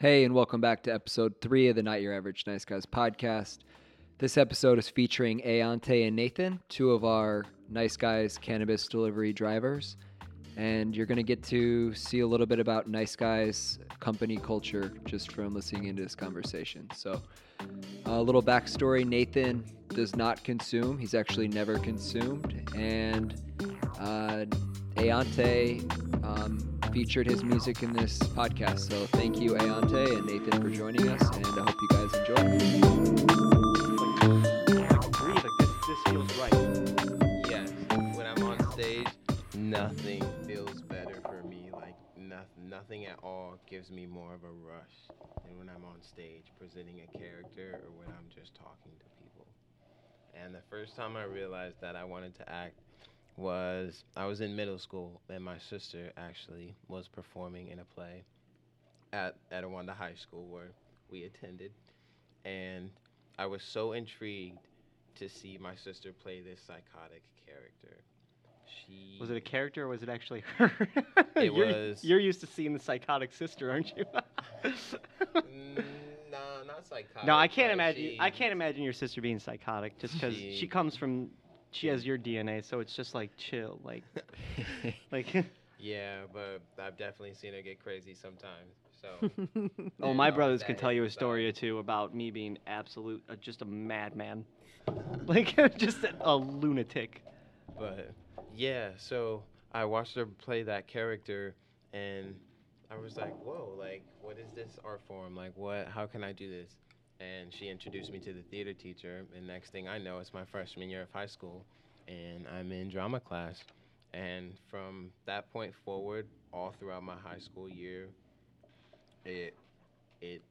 Hey, and welcome back to episode three of the Not Your Average Nice Guys podcast. This episode is featuring Aonte and Nathan, two of our Nice Guys cannabis delivery drivers. And you're going to get to see a little bit about Nice Guys company culture just from listening into this conversation. So, a little backstory Nathan does not consume, he's actually never consumed. And uh, um, featured his music in this podcast. So thank you, Aonte and Nathan, for joining us, and I hope you guys enjoy. like breathe like this this feels right Yes, when I'm on stage, nothing feels better for me. Like nothing, nothing at all gives me more of a rush than when I'm on stage presenting a character or when I'm just talking to people. And the first time I realized that I wanted to act was I was in middle school and my sister actually was performing in a play at at Rwanda High School where we attended, and I was so intrigued to see my sister play this psychotic character. She was it a character or was it actually her It you're, was- you're used to seeing the psychotic sister aren't you Mm, no, not psychotic. no i can't imagine i can't imagine your sister being psychotic just because she, She- comes from she has your dna so it's just like chill like like Yeah, but I've definitely seen her get crazy sometimes. So oh my brothers can tell you a story or two about me being absolute uh, just a madman like just a, a lunatic But yeah, so I watched her play that character, and I was like, "Whoa! Like, what is this art form? Like, what? How can I do this?" And she introduced me to the theater teacher, and next thing I know, it's my freshman year of high school, and I'm in drama class. And from that point forward, all throughout my high school year, it it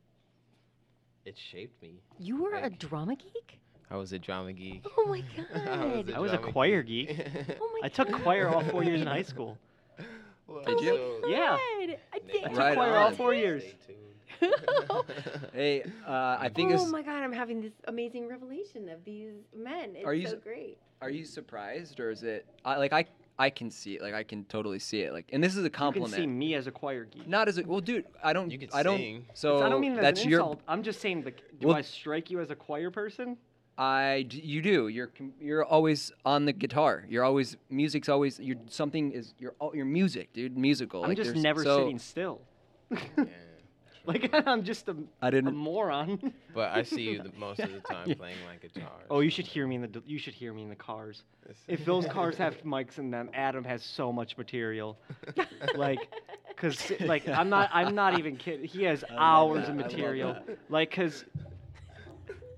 it shaped me. You were a drama geek? I was a drama geek. Oh my god. I was a choir geek. Oh my i took god. choir all four years in high school Well, oh Did you? so- Yeah. I Nick, think I took Right choir all four years Stay tuned. Hey, uh, I think it's oh this. my god, I'm having this amazing revelation of these men. It's Are you so s- great. Are you surprised, or is it? I, like I, I can see it. Like I can totally see it. Like, and this is a compliment. You can see me as a choir geek. Not as a well, dude. I don't. You could I don't. sing. So I don't mean that that's as an your. I'm just saying, like, do Well- I strike you as a choir person? I You do. You're. You're always on the guitar. You're always. Music's always. You're something is. You're. You're music, dude. Musical. I'm like, just never so, sitting still. Yeah, like I'm just a, I a didn't. moron. but I see you the, most of the time Yeah. playing my guitar. oh, you should hear me in the you should hear me in the cars. If those cars have mics in them, Adam has so much material. Like, cause like I'm not I'm not even kidding. He has I love hours that, of I love material. Like, cause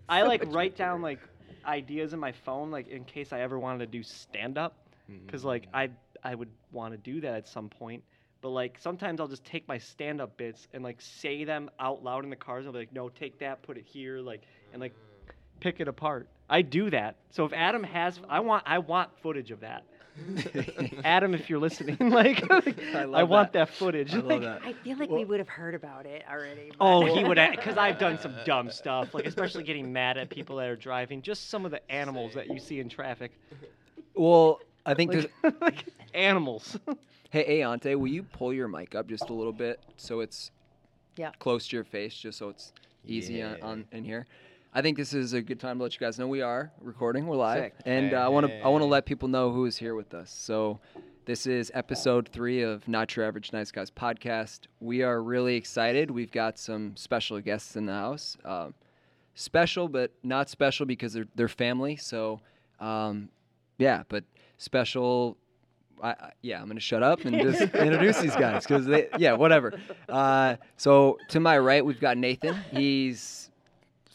I like write down like ideas in my phone, like in case I ever wanted to do stand up. because mm-hmm. like I I would want to do that at some point. But like sometimes I'll just take my stand up bits and like say them out loud in the cars. I'll be like, no, take that, put it here, like and like pick it apart. I do that. So if Adam has, I want I want footage of that. Adam, if you're listening, like, I I, love want that. that, footage. I love like, that. I feel like we would have heard about it already. Oh, he would, because I've done some dumb stuff, like especially getting mad at people that are driving. Just some of the animals that you see in traffic, Well, I think there's. like, like animals. Hey, Aonte, will you pull your mic up just a little bit so it's Yeah. close to your face, just so it's easy on, Yeah. on in here? I think this is a good time to let you guys know we are recording. We're live, Sick. and uh, I want to I want to let people know who is here with us. So, this is episode three of Not Your Average Nice Guys podcast. We are really excited. We've got some special guests in the house. Um, special, but not special because they're they're family. So, um, yeah, but special. I, I, yeah, I'm gonna shut up and just introduce these guys because they, yeah, whatever. Uh, so to my right, we've got Nathan. He's,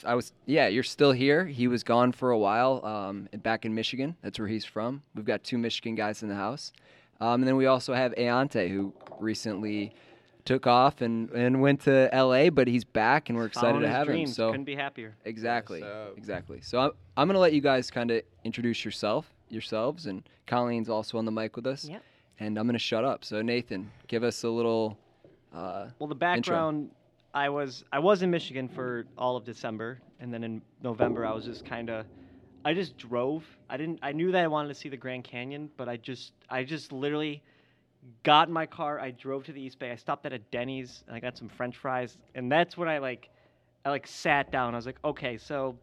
I was, yeah, you're still here. He was gone for a while, um, and back in Michigan. That's where he's from. We've got two Michigan guys in the house, um, and then we also have Aonte, who recently took off and, and went to L.A., but he's back, and we're excited to his have him. So couldn't be happier. Exactly. up? Exactly. So I'm, I'm going to let you guys kind of introduce yourself, yourselves, and Colleen's also on the mic with us. Yep. And I'm going to shut up. So Nathan, give us a little. Uh, Well, the background, I was I was in Michigan for all of December, and then in November I was just kind of, I just drove. I didn't. I knew that I wanted to see the Grand Canyon, but I just I just literally got in my car. I drove to the East Bay. I stopped at a Denny's and I got some French fries, and that's when I like, I like sat down. I was like, okay, so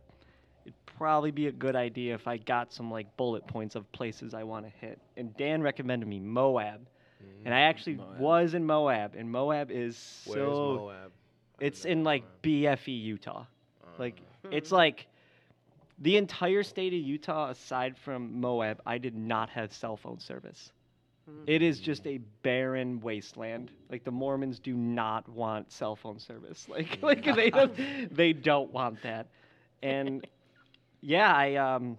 it'd probably be a good idea if I got some like bullet points of places I want to hit. And Dan recommended me Moab, and I actually Moab. was in Moab, and Moab is Where's so. Moab? I It's in like Moab. BFE, Utah. Like Uh, it's like the entire state of Utah, aside from Moab, I did not have cell phone service. It is just a barren wasteland. Like the Mormons do not want cell phone service. Like like they don't they don't want that. And yeah, I um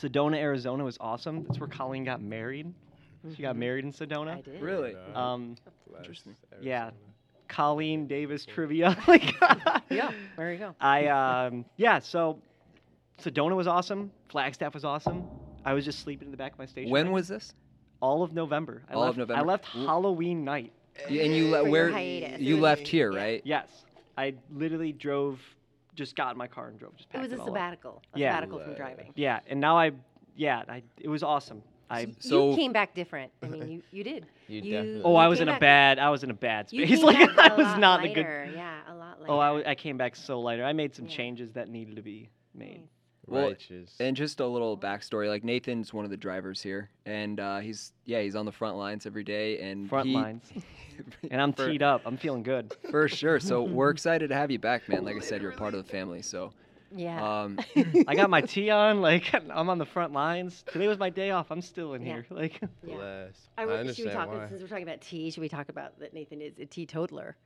Sedona, Arizona was awesome. That's where Colleen got married. She got married in Sedona. I did. Really? Um Bless Interesting. yeah. Colleen Davis trivia. like Yeah, there you go. I um yeah, so Sedona was awesome. Flagstaff was awesome. I was just sleeping in the back of my station. When wagon. was this? all of November? I All of left, I left W- Halloween night. And you For le- where hiatus. you left here, right? Yes, I literally drove, just got in my car and drove. Just It packed was a all up. sabbatical. A Yeah. sabbatical from driving. Yeah, and now I, yeah, I, it was awesome. I So- you came back different. I mean, you, you did. You You- definitely- oh, I was in a bad, I was in a bad You space. came Like back I a was lot not in a good. Yeah, a lot lighter. Oh, I, w- I came back so lighter. I made some Yeah. changes that needed to be made. Nice. Well. And just a little backstory, like Nathan's one of the drivers here, and uh, he's yeah he's on the front lines every day, and Front he- lines, and I'm for, teed up. I'm feeling good. for sure. So we're excited to have you back, man. Like I said, you're a part of the family. So Yeah. um, I got my tee on. Like I'm on the front lines. Today was my day off. I'm still in Yeah. here. Like yeah. Bless. I, I, re- should we talk why. since we're talking about tea? Should we talk about that Nathan is a teetotaler?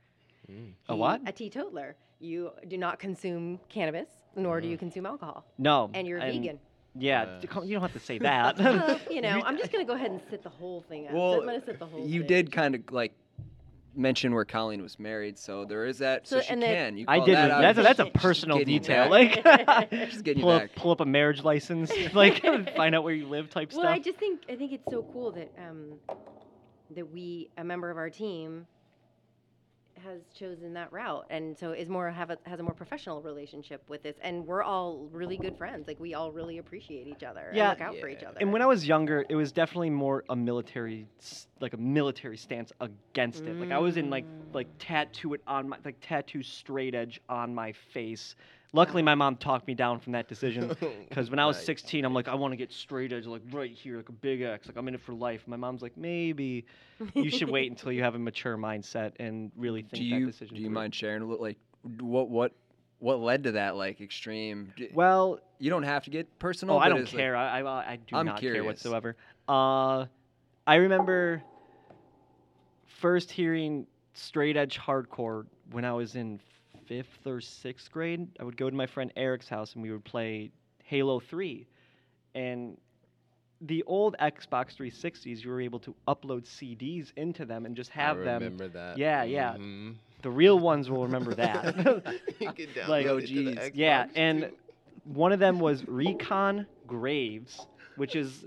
Mm. A what? A teetotaler. You do not consume cannabis, nor do you consume alcohol, no. and you're vegan. Yeah, Yes. d- come- you don't have to say that. Well, you know, I'm just gonna go ahead and sit the whole thing up. well, I'm gonna sit the whole. you thing. did kind of like mention where Colleen was married, so there is that. So, So- she and then- can. You I did. That. That's a, that's a personal getting detail. back. Like She's getting you pull up, back. pull up a marriage license, like find out where you live, type Well, stuff. Well, I just think I think it's so cool that um, that we a member of our team has chosen that route, and so is more have a has a more professional relationship with this, and we're all really good friends. Like we all really appreciate each other Yeah. and look out for each other. and when I was younger, it was definitely more a military, like a military stance against it. Like I was in like like mm. tattoo it on my like tattoo straight edge on my face. Luckily, my mom talked me down from that decision because when I was 16, I'm like, I want to get straight edge, like right here, like a big X, like I'm in it for life. My mom's like, maybe you should wait until you have a mature mindset and really think do that you decision. do you through. mind sharing a little like what what what led to that like extreme? Well, you don't have to get personal. oh, I don't it's like- care. I, I, I do I'm not curious. care whatsoever. Uh, I remember first hearing straight edge hardcore when I was in fifth or sixth grade. I would go to my friend Eric's house and we would play Halo 3. And the old Xbox 360s, you were able to upload CDs into them and just have I them. remember that. Yeah, yeah. Mhm. The real ones will remember that. you could download Like, the OGs. Yeah, Xbox, and one of them was Recon Graves, which is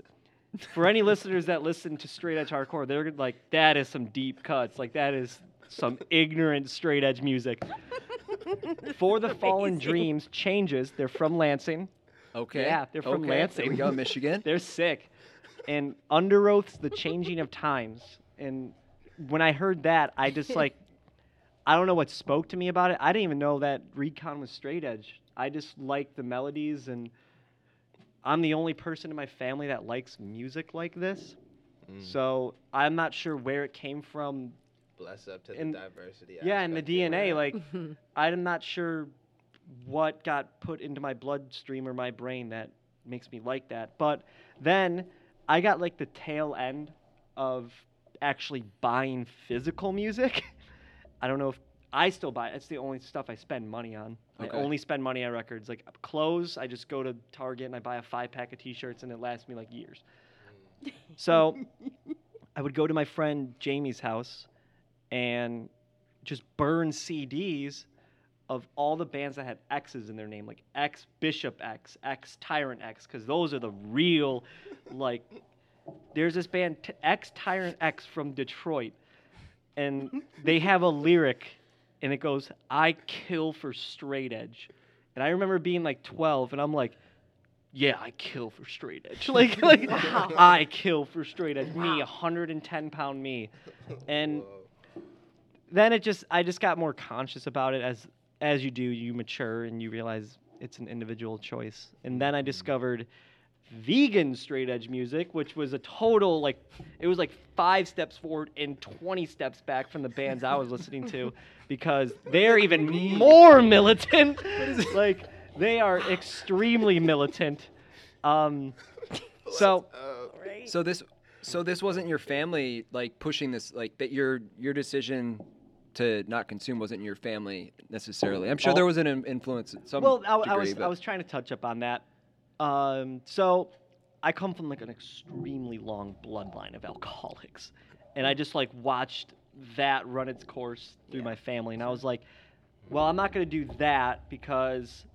for any listeners that listen to straight edge hardcore, they're like that is some deep cuts. Like that is some ignorant straight edge music. For the Fallen Dreams changes. They're from Lansing. Okay. Yeah, they're from okay. There we Lansing. go, Michigan. They're sick. And Underoath's The Changing of Times. And when I heard that, I just like, I don't know what spoke to me about it. I didn't even know that Recon was straight edge. I just like the melodies, and I'm the only person in my family that likes music like this. Mm. So I'm not sure where it came from. Bless up to and- the diversity. Yeah, and the DNA, like, I'm not sure what got put into my bloodstream or my brain that makes me like that. But then I got like the tail end of actually buying physical music. I don't know if I still buy it. It's the only stuff I spend money on. Okay. I only spend money on records. Like clothes, I just go to Target and I buy a five pack of t shirts and it lasts me like years. Hmm. So I would go to my friend Jamie's house and just burn CDs of all the bands that had X's in their name, like X Bishop X, X Tyrant X, because those are the real, like, there's this band T- X Tyrant X from Detroit, and they have a lyric, and it goes, "I kill for straight edge," and I remember being like 12, and I'm like, yeah, I kill for straight edge. Like, like Wow. I kill for straight edge. Me, 110 pound me. And Whoa. Then it just, I just got more conscious about it as, as you do, you mature and you realize it's an individual choice. And then I discovered vegan straight edge music, which was a total like it was like five steps forward and 20 steps back from the bands I was listening to because they're even more militant. like they are extremely militant. Um, so So this, so this wasn't your family like pushing this, like that your your decision to not consume wasn't in your family necessarily. I'm sure there was an in- influence at some well, I, degree, I was but I was trying to touch up on that. Um, so I come from like an extremely long bloodline of alcoholics, and I just like watched that run its course through my family, and I was like, well, I'm not gonna do that because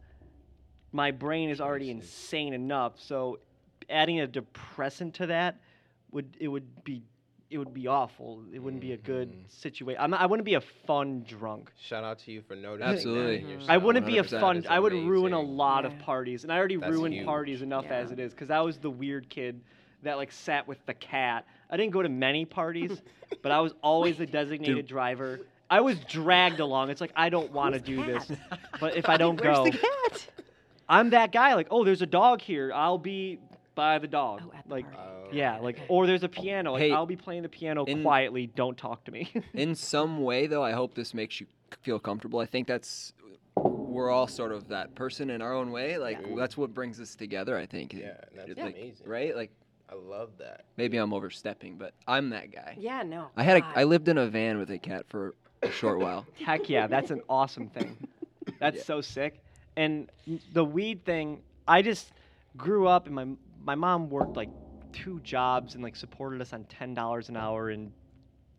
my brain is already insane enough. So adding a depressant to that would it would be it would be awful. It wouldn't be a good Mhm. situation. I'm not, I wouldn't be a fun drunk. shout out to you for noticing. Absolutely. That in yourself. I wouldn't be a 100%. fun. That is I would ruin a amazing. lot of Yeah. parties, and I already That's ruined huge. parties enough Yeah. as it is because I was the weird kid that like sat with the cat. I didn't go to many parties, but I was always the designated driver. I was dragged along. It's like I don't want to do this, but if I don't Where's go, the cat? I'm that guy. Like, oh, there's a dog here. I'll be by the dog. Oh, at the like, party. Yeah, like, or there's a piano. Like, Hey, I'll be playing the piano in- quietly. Don't talk to me. in some way though, I hope this makes you c- feel comfortable. I think that's we're all sort of that person in our own way. Like Yeah. that's what brings us together. I think. Yeah, that's It's like- amazing. Right? Like I love that. maybe I'm overstepping, but I'm that guy. Yeah, no. I had a, God. I lived in a van with a cat for a short while. Heck yeah, that's an awesome thing. That's Yeah. so sick. And the weed thing, I just grew up and my my mom worked like two jobs and like supported us on ten dollars an hour in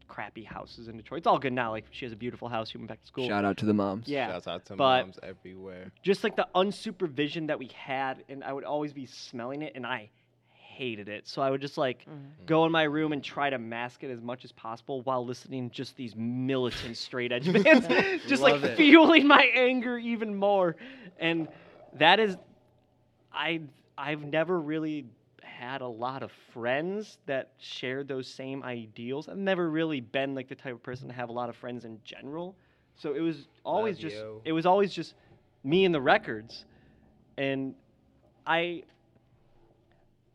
crappy houses in Detroit. It's all good now. Like she has a beautiful house. She went back to school. Shout out to the moms. Yeah, Shouts out to but- moms everywhere. just like the unsupervision that we had, and I would always be smelling it, and I hated it. So I would just like Mhm. go in my room and try to mask it as much as possible while listening just these militant straight edge bands, just Love like it. fueling my anger even more. And that is, I I've never really had a lot of friends that shared those same ideals. I've never really been like the type of person to have a lot of friends in general. So it was always Love just you. it was always just me and the records. And I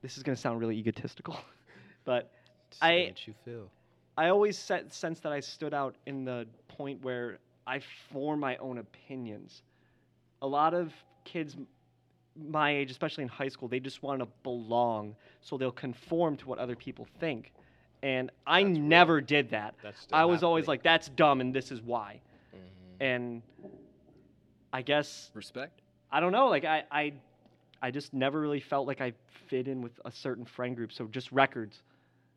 this is going to sound really egotistical, but I- what you feel. I always se- sense that I stood out in the point where I form my own opinions. A lot of kids my age, especially in high school, they just want to belong, so they'll conform to what other people think. And I That's real. never did that. That's I was always like, that's dumb and this is why. Mhm. And I guess Respect. I don't know. Like I, I, I just never really felt like I fit in with a certain friend group. So just records.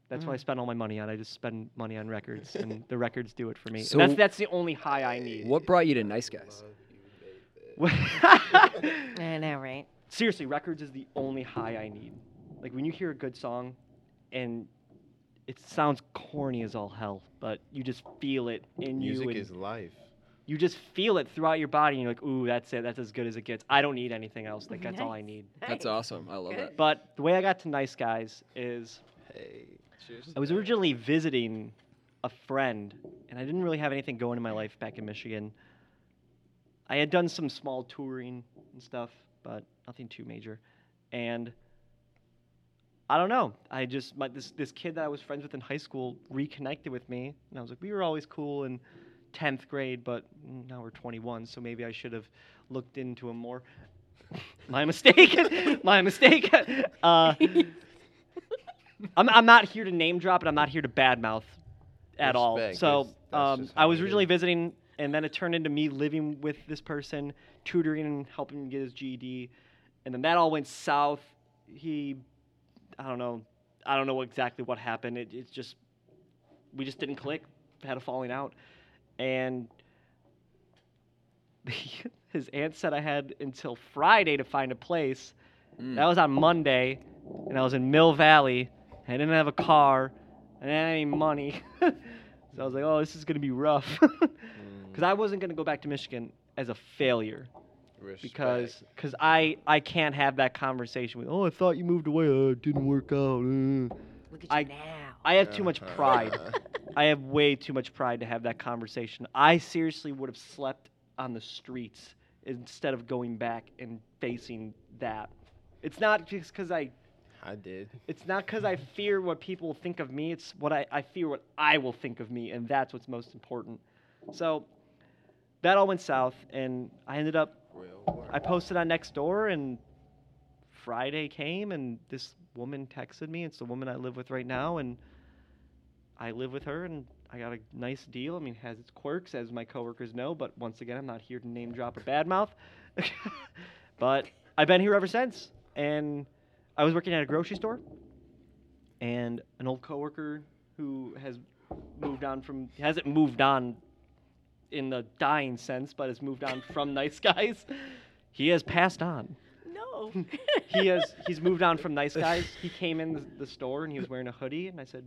That's what I Mm. spend all my money on. I just spend money on records, and the records do it for me. So- and that's that's the only high I need. What brought you to Nice Guys? Love you, baby. I know, right? Seriously, records is the only high I need. Like when you hear a good song, and it sounds corny as all hell, but you just feel it in you, Music is life. you just feel it throughout your body, and you're like, "Ooh, that's it. That's as good as it gets. I don't need anything else. Like that's all I need." That's awesome. I love Good. that. But the way I got to Nice Guys is Hey, cheers. I was originally visiting a friend, and I didn't really have anything going in my life back in Michigan. I had done some small touring and stuff, but nothing too major. And I don't know. I just my, this this kid that I was friends with in high school reconnected with me, and I was like, we were always cool in tenth grade, but now we're 21, so maybe I should have looked into him more. my mistake. my mistake. Uh, I'm, I'm not here to name drop it. I'm not here to badmouth at all. So That's- that's um, I was originally is. visiting, and then it turned into me living with this person, tutoring and helping him get his GED, and then that all went south. He, I don't know, I don't know exactly what happened. It, it's just we just didn't click. Had a falling out, and his aunt said I had until Friday to find a place. Mm. That was on Monday, and I was in Mill Valley. I didn't have a car, and I didn't have any money. so I was like, oh, this is going to be rough. Because I wasn't going to go back to Michigan as a failure. because because I I can't have that conversation with oh I thought you moved away uh, it didn't work out. uh." Look at you I- now. I have too much Uh-huh. pride. I have way too much pride to have that conversation. I seriously would have slept on the streets instead of going back and facing that. It's not just because I. I did. It's not because I fear what people will think of me. It's what I, I fear what I will think of me, and that's what's most important. So that all went south, and I ended up. I posted on Nextdoor, and Friday came, and this woman texted me. It's the woman I live with right now, and I live with her, and I got a nice deal. I mean, it has its quirks, as my coworkers know, but once again, I'm not here to name drop or badmouth. but I've been here ever since, and I was working at a grocery store, and an old coworker who has moved on from hasn't moved on in the dying sense, but has moved on from nice guys. He has passed on. no. He has he's moved on from nice guys. He came in the, the store and he was wearing a hoodie, and I said,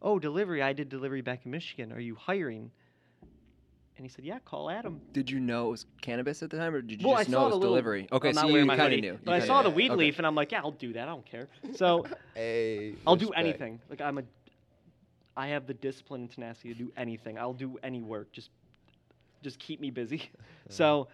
"Oh, delivery. I did delivery back in Michigan. Are you hiring?" And he said, "Yeah, call Adam." Did you know it was cannabis at the time, or did you Well, just I know it was little- delivery? Okay, I'm so you kind of knew. But I kinda saw the weed Okay. leaf, and I'm like, "Yeah, I'll do that. I don't care." So Hey, I'll do anything. Like I'm a, I have the discipline and tenacity to do anything. I'll do any work. Just, just keep me busy. so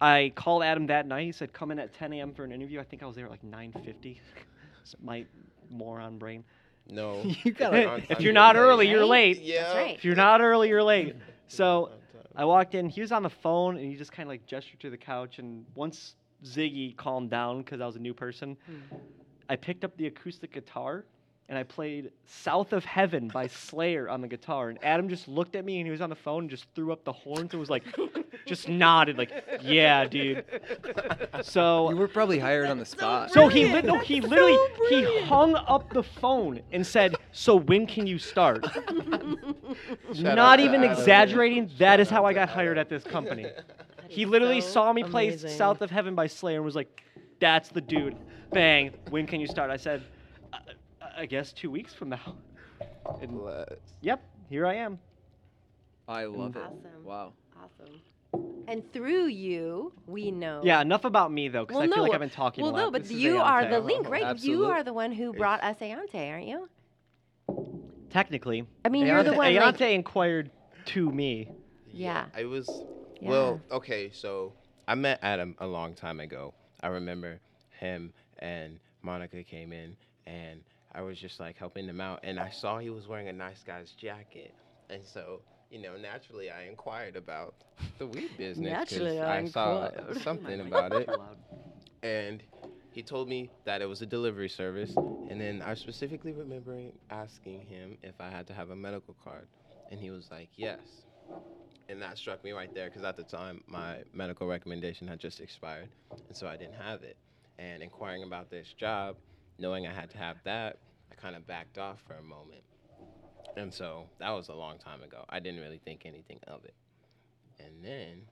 I called Adam that night. He said, "Come in at 10 a.m. for an interview." I think I was there at like 9:50. My moron brain. No. You gotta- On if you're not late. early, you're late. Yeah. That's right. If you're not early, you're late. So I walked in. He was on the phone, and he just kind of like gestured to the couch. And once Ziggy calmed down because I was a new person, hmm. I picked up the acoustic guitar and I played "South of Heaven" by Slayer on the guitar. And Adam just looked at me, and he was on the phone, and just threw up the horns and was like, just nodded, like, "Yeah, dude." So You were probably hired on the spot. so he lit, Brilliant. no, That's he so literally he hung up the phone and said, "So when can you start?" Not even Adam. exaggerating. That is Shout how I got hired at this company. That He literally so saw me play amazing. "South of Heaven" by Slayer and was like, "That's the dude." Bang. When can you start? I said, "I, I guess two weeks from now." And, Bless. yep, here I am. I love it. Awesome. Wow. Awesome. And through you, we know. Yeah, enough about me though, because Well, I feel no, like I've been talking Well, a lot. Well, no, but This is you are Aonte. the link, right? You Absolute. are the one who brought us Aonte, aren't you? Technically, I mean, you're the Aonte- one, like- Aonte inquired to me. Yeah. I was. Yeah. Well, okay, so I met Adam a long time ago. I remember him and Monica came in, and I was just like helping them out, and I saw he was wearing a nice guy's jacket, and so. You know, naturally, I inquired about the weed business. Naturally, I saw inquired. something about it, and he told me that it was a delivery service. And then I specifically remembering asking him if I had to have a medical card, and he was like, "Yes." And that struck me right there because at the time my medical recommendation had just expired, and so I didn't have it. And inquiring about this job, knowing I had to have that, I kind of backed off for a moment. And so that was a long time ago. I didn't really think anything of it. And then,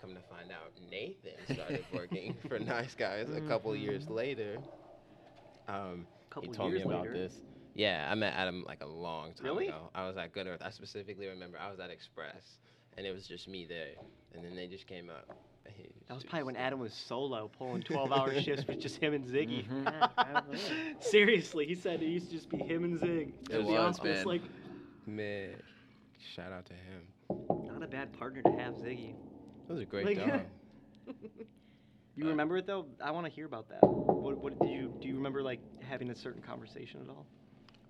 come to find out, Nathan started working for Nice Guys a couple years later. Um, Couple he told me about later. this. Yeah, I met Adam like a long time Really? ago. I was at Good Earth. I specifically remember I was at Express, and it was just me there. And then they just came up. And That was probably when Adam was solo, pulling 12-hour shifts with just him and Ziggy. Mhm. Seriously, he said it used to just be him and Zig. It in the was, office, man. Like, Man, shout out to him. not a bad partner to have, Ziggy. That was a great Like- job. You Uh, remember it though? I want to hear about that. What, what did you do? You remember like having a certain conversation at all?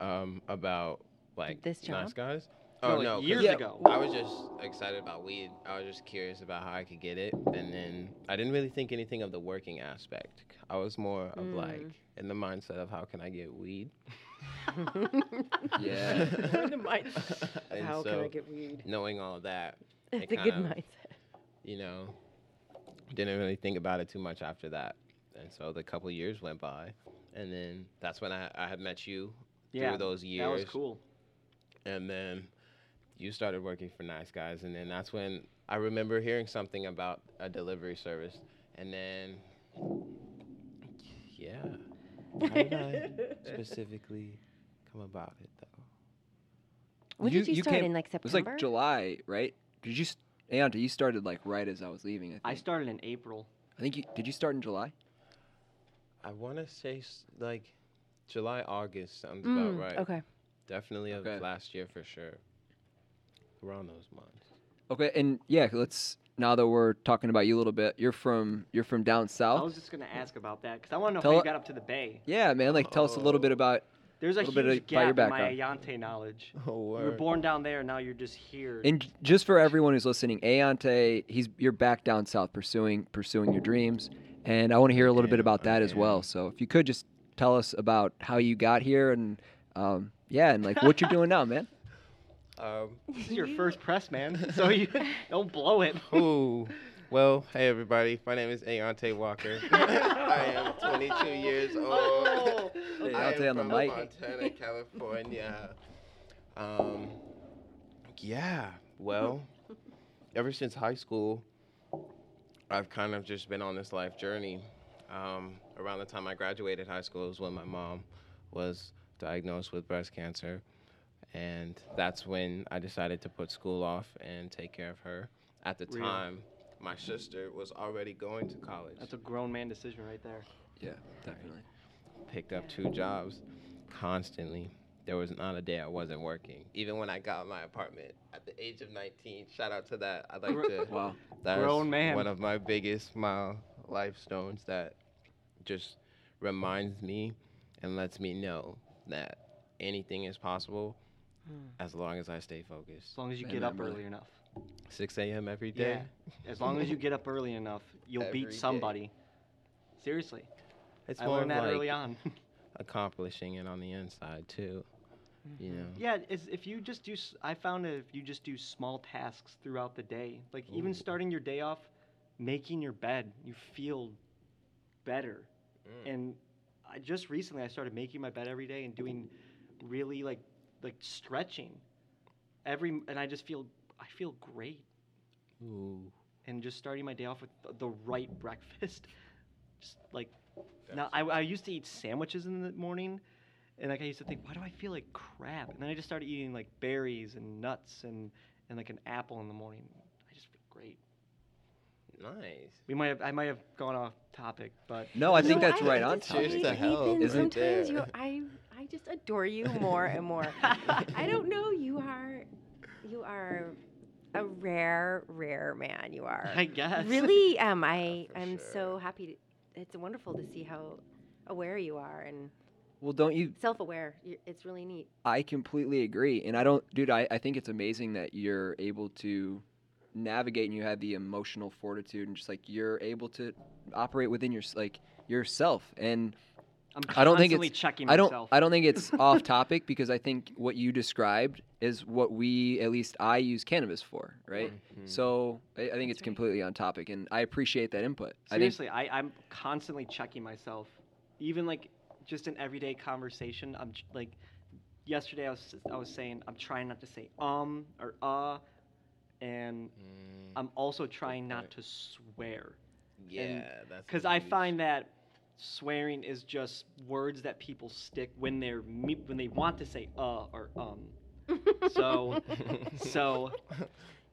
um, about like This nice guys. Oh like, no, years Yeah. ago. I was just excited about weed. I was just curious about how I could get it, and then I didn't really think anything of the working aspect. I was more of Mm. like in the mindset of how can I get weed. Yeah. In the mindset of And How can I get weed? Knowing all of that, It's it a good of- mindset. you know, didn't really think about it too much after that. And so the couple years went by, and then that's when I, I had met you Yeah, through those years. that was cool. and then you started working for Nice Guys, and then that's when I remember hearing something about a delivery service, and then yeah, how did I specifically come about it though? When did you, start in like September? It was like July, right? Did you? s- Aonte, you started like right as I was leaving. I think. I started in April. I think you did. You start in July? I want to say like July, August sounds Mm, about right. Okay. Definitely of last year for sure. Around those months. Okay, and yeah, let's now that we're talking about you a little bit. You're from you're from down south. I was just gonna ask about that because I want to know Tell how you got up to the Bay. Yeah, man. Like, tell us a little bit about. There's a Little huge bit of- about your gap in my. Aonte knowledge. Oh, You were born down there, now you're just here. And just for everyone who's listening, Aonte, he's you're back down south pursuing pursuing your dreams, and I want to hear a little bit about I that as well. So if you could just tell us about how you got here and um, yeah, and like what you're doing now, man. Um, this is your first press, man. So you don't blow it. Ooh. Well, hey everybody. My name is Aonte Walker. I am 22 years old. Oh, Hey, I Aonte am on the from mic. Montana, California. Um, yeah. Well, ever since high school, I've kind of just been on this life journey. Um, around the time I graduated high school is when my mom was diagnosed with breast cancer, and that's when I decided to put school off and take care of her. At the Real. time, my sister was already going to college. That's a grown man decision right there. Yeah, definitely. picked up two jobs constantly. There was not a day I wasn't working. Even when I got my apartment at the age of 19. Shout out to that. I'd like to. Wow. That's Grown man. one of my biggest mile life stones that just reminds me and lets me know that anything is possible as long as I stay focused. As long as you Man, get up early enough. 6 a.m. every day. Yeah. As long as you get up early enough, you'll Every beat day. somebody. Seriously. It's I more learned that like early on. accomplishing it on the inside too. You know. Yeah, if you just do, I found that if you just do small tasks throughout the day, like even starting your day off, making your bed, you feel better. Mm. And I just recently I started making my bed every day and doing really like like stretching every, and I just feel I feel great. Ooh. And just starting my day off with the, the right breakfast, just like now I, I used to eat sandwiches in the morning, and like I used to think, why do I feel like crap? And then I just started eating like berries and nuts and and like an apple in the morning. I just feel great. Nice. We might have I might have gone off topic, but No, I think No, that's right on just- topic. Cheers to Ethan, health. Isn't sometimes there? you, I, I just adore you more and more. I don't know. You are, you are a rare, rare man. You are. I guess really um i for i'm sure. so happy to, it's wonderful to see how aware you are and Well, don't you? self-aware it's really neat I completely agree, and I don't, dude. I, I think it's amazing that you're able to navigate and you have the emotional fortitude and just like you're able to operate within your like yourself and I'm I don't think it's- checking I don't myself. I don't think it's off topic because I think what you described is what we at least I use cannabis for, right? Mhm. So I, I think it's That's right. completely on topic, and I appreciate that input. I think Seriously, I, I'm constantly checking myself. Even like just in everyday conversation. I'm ch- like, yesterday I was I was saying I'm trying not to say um or uh, and Mm, I'm also trying not to swear yeah, that's because I find that swearing is just words that people stick when they're me- when they want to say uh or um. So so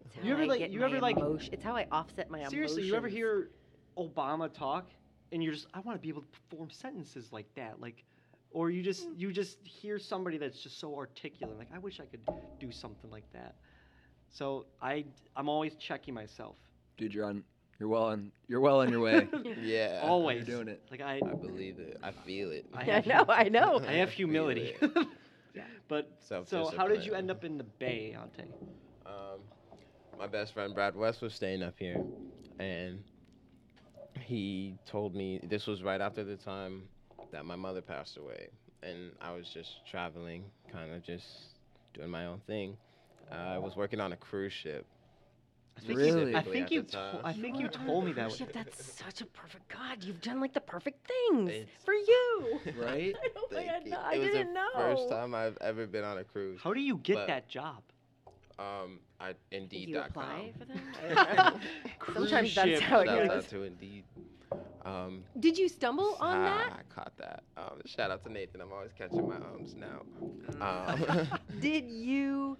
It's You ever, I like- get you my ever, like- emotion- it's how i offset my emotions. seriously, you ever emotions. hear Obama talk and you're just I want to be able to form sentences like that, like, or you just you just hear somebody that's just so articulate, like I wish I could do something like that. So I I'm always checking myself, dude, you're on. You're well on. You're well on your way. yeah, always You're doing it. Like I I believe it. I feel it. I i know i know I have humility. but so how did you end up in the Bay, Aonte? Um, my best friend Brad West was staying up here, and he told me this was right after the time that my mother passed away, and I was just traveling, kind of just doing my own thing. Uh, I was working on a cruise ship. I think Really? You, I think you to- I think you told me that. cruise ship. That's such a perfect God. You've done like the perfect things It's- for you. Right? I, don't, I, Thank had you. no- I it was didn't the know. first time I've ever been on a cruise. How do you get But- that job? Um, I Did you apply for them? I- Cruise Sometimes that's how it Shout goes. out to Indeed. Um, Did you stumble on ah, that? I caught that. Um, shout out to Nathan. I'm always catching my ums now. Um, Did you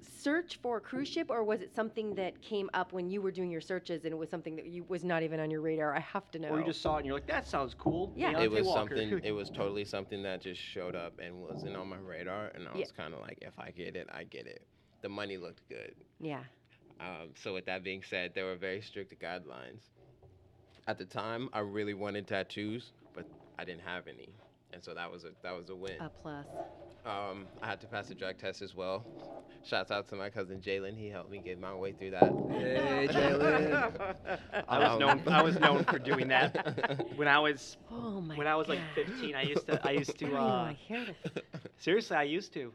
search for a cruise ship, or was it something that came up when you were doing your searches and it was something that you was not even on your radar? I have to know. Or you just saw it and you're like, that sounds cool. Yeah. Deontay it was Walker. something. It was totally something that just showed up and wasn't on my radar, and I Yeah. was kind of like, if I get it, I get it. The money looked good. yeah. Um, so with that being said, there were very strict guidelines. At the time, I really wanted tattoos, but I didn't have any, and so that was a that was a win. A plus. Um, I had to pass the drug test as well. Shouts out to my cousin Jalen. He helped me get my way through that. Hey, Jalen. I was known. I was known for doing that when I was Oh my. when I was like God. 15. I used to. I used to. Uh, want hear this. seriously, I used to.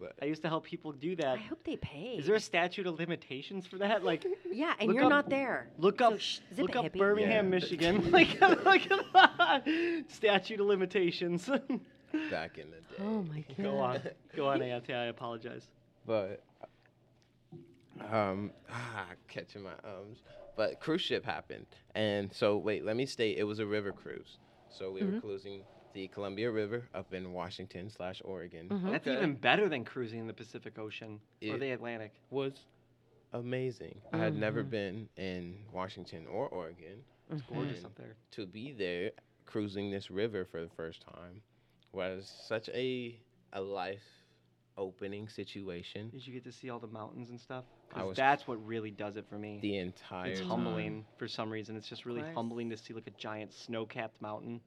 But I used to help people do that. I hope they pay. Is there a statute of limitations for that? Like, Yeah, and you're up- not there. look So up, sh- look up hippie. Birmingham, Yeah. Michigan. like, look at statute of limitations. Back in the day. Oh my god. Go on, go on, Aonte. I apologize. But um, ah, catching my ums. But cruise ship happened, and so wait, let me state it was a river cruise. So we Mhm. were cruising the Columbia River up in Washington slash Oregon. Mhm. That's even better than cruising the Pacific Ocean or the Atlantic. Was amazing. I had never Mhm. been in Washington or Oregon. It's gorgeous up there. To be there cruising this river for the first time was such a a life opening situation. Did you get to see all the mountains and stuff? I Because was- that's what really does it for me. The entire it's time. humbling for some reason. It's just really course. humbling to see like a giant snow-capped mountain.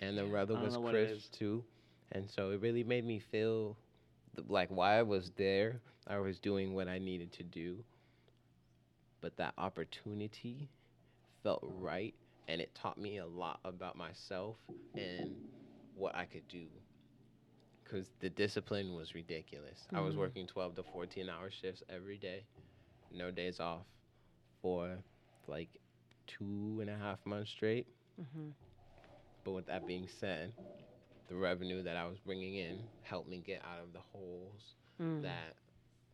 and the weather was know what it crisp too, and so it really made me feel th- like why I was there, I was doing what I needed to do, but that opportunity felt right, and it taught me a lot about myself and what I could do. Because the discipline was ridiculous. I was Mhm. working 12 to 14 hour shifts every day, no days off, for like two and a half months straight. hmm But with that being said, the revenue that I was bringing in helped me get out of the holes Mm. that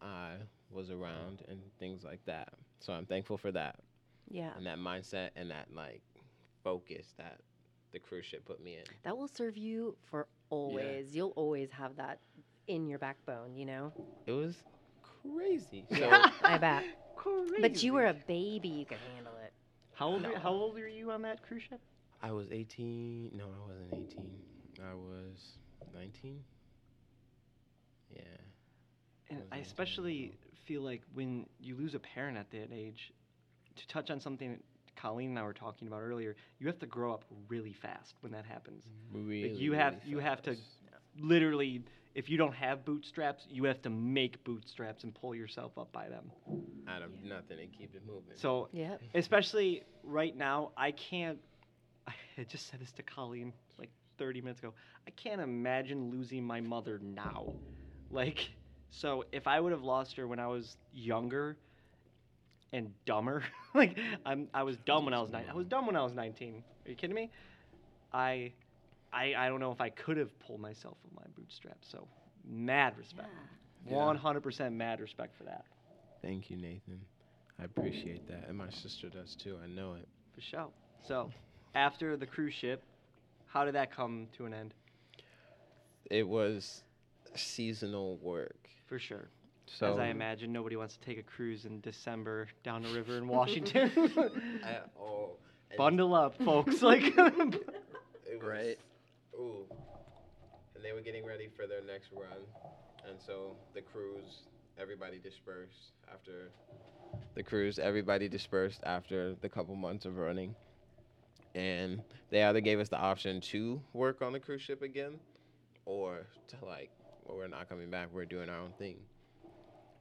I was around and things like that. So I'm thankful for that Yeah. and that mindset and that like focus that the cruise ship put me in. That will serve you for always. You'll always have that in your backbone, you know? It was crazy. So I bet. Crazy. But you were a baby, you could handle it. How old? No. How old were you on that cruise ship? I was 18. No, I wasn't 18. I was 19. Yeah. And was I especially feel like when you lose a parent at that age, to touch on something Colleen and I were talking about earlier, you have to grow up really fast when that happens. Really, you have- really you have to- fast. Literally, if you don't have bootstraps, you have to make bootstraps and pull yourself up by them. out of nothing and keep it moving. So, Yep. especially right now, I can't. I just said this to Colleen like 30 minutes ago. I can't imagine losing my mother now. Like, so if I would have lost her when I was younger and dumber, like I'm, I was dumb when I was nine. I was dumb when I was 19. Are you kidding me? I, I, I don't know if I could have pulled myself with my bootstraps. So, mad respect. Yeah. 100% mad respect for that. Thank you, Nathan. I appreciate that, and my sister does too. I know it. For sure. So, after the cruise ship, how did that come to an end? It was seasonal work. For sure. So As I imagine, nobody wants to take a cruise in December down the river in Washington. At all. Oh, and Bundle up, folks. Like, It was, Right. Ooh. And they were getting ready for their next run, and so the cruise, everybody dispersed after. The cruise, everybody dispersed after the couple months of running, and they either gave us the option to work on the cruise ship again, or to like, well, we're not coming back. We're doing our own thing.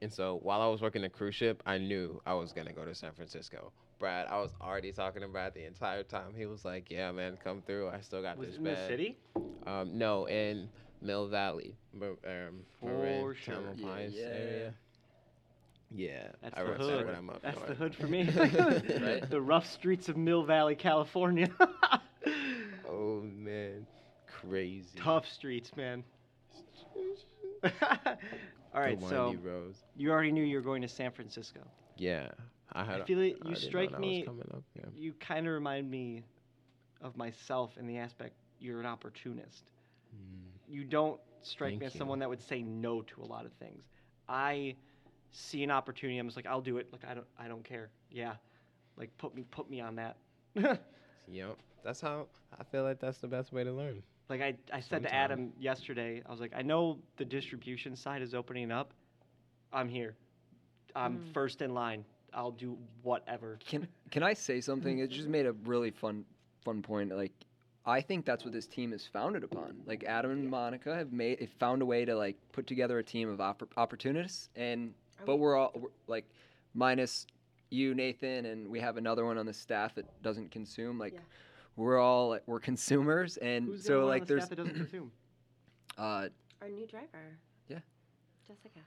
And so while I was working the cruise ship, I knew I was gonna go to San Francisco. Brad, I was already talking to Brad the entire time. He was like, "Yeah, man, come through. I still got was this it in the city? Um, no, in Mill Valley, Mar- um, Marin, For sure. Tamalpais Yeah, yeah. area. Yeah, That's I the hood. when I'm up That's the hood for me. Right. The rough streets of Mill Valley, California. Oh man, crazy. Tough streets, man. All right, so you already knew you were going to San Francisco. Yeah, I had. I feel like you strike me. up. Yeah. You kind of remind me of myself in the aspect you're an opportunist. Mm. You don't strike me as you. someone that would say no to a lot of things. I see an opportunity, I'm just like, I'll do it. Like I don't I don't care. Yeah, like put me put me on that. Yep. That's how I feel like that's the best way to learn. Like I, I said to Adam yesterday, I was like, I know the distribution side is opening up. I'm here. I'm Mm. first in line. I'll do whatever. Can can I say something? It just made a really fun fun point. Like I think that's what this team is founded upon. Like Adam and Monica have made have found a way to like put together a team of oppor- opportunists, and Are but we- we're all we're, like minus you, Nathan, and we have another one on the staff that doesn't consume. Like Yeah. We're all we're consumers, and Who's so only one on like the there's staff that doesn't consume? uh Our new driver. Yeah. Jessica.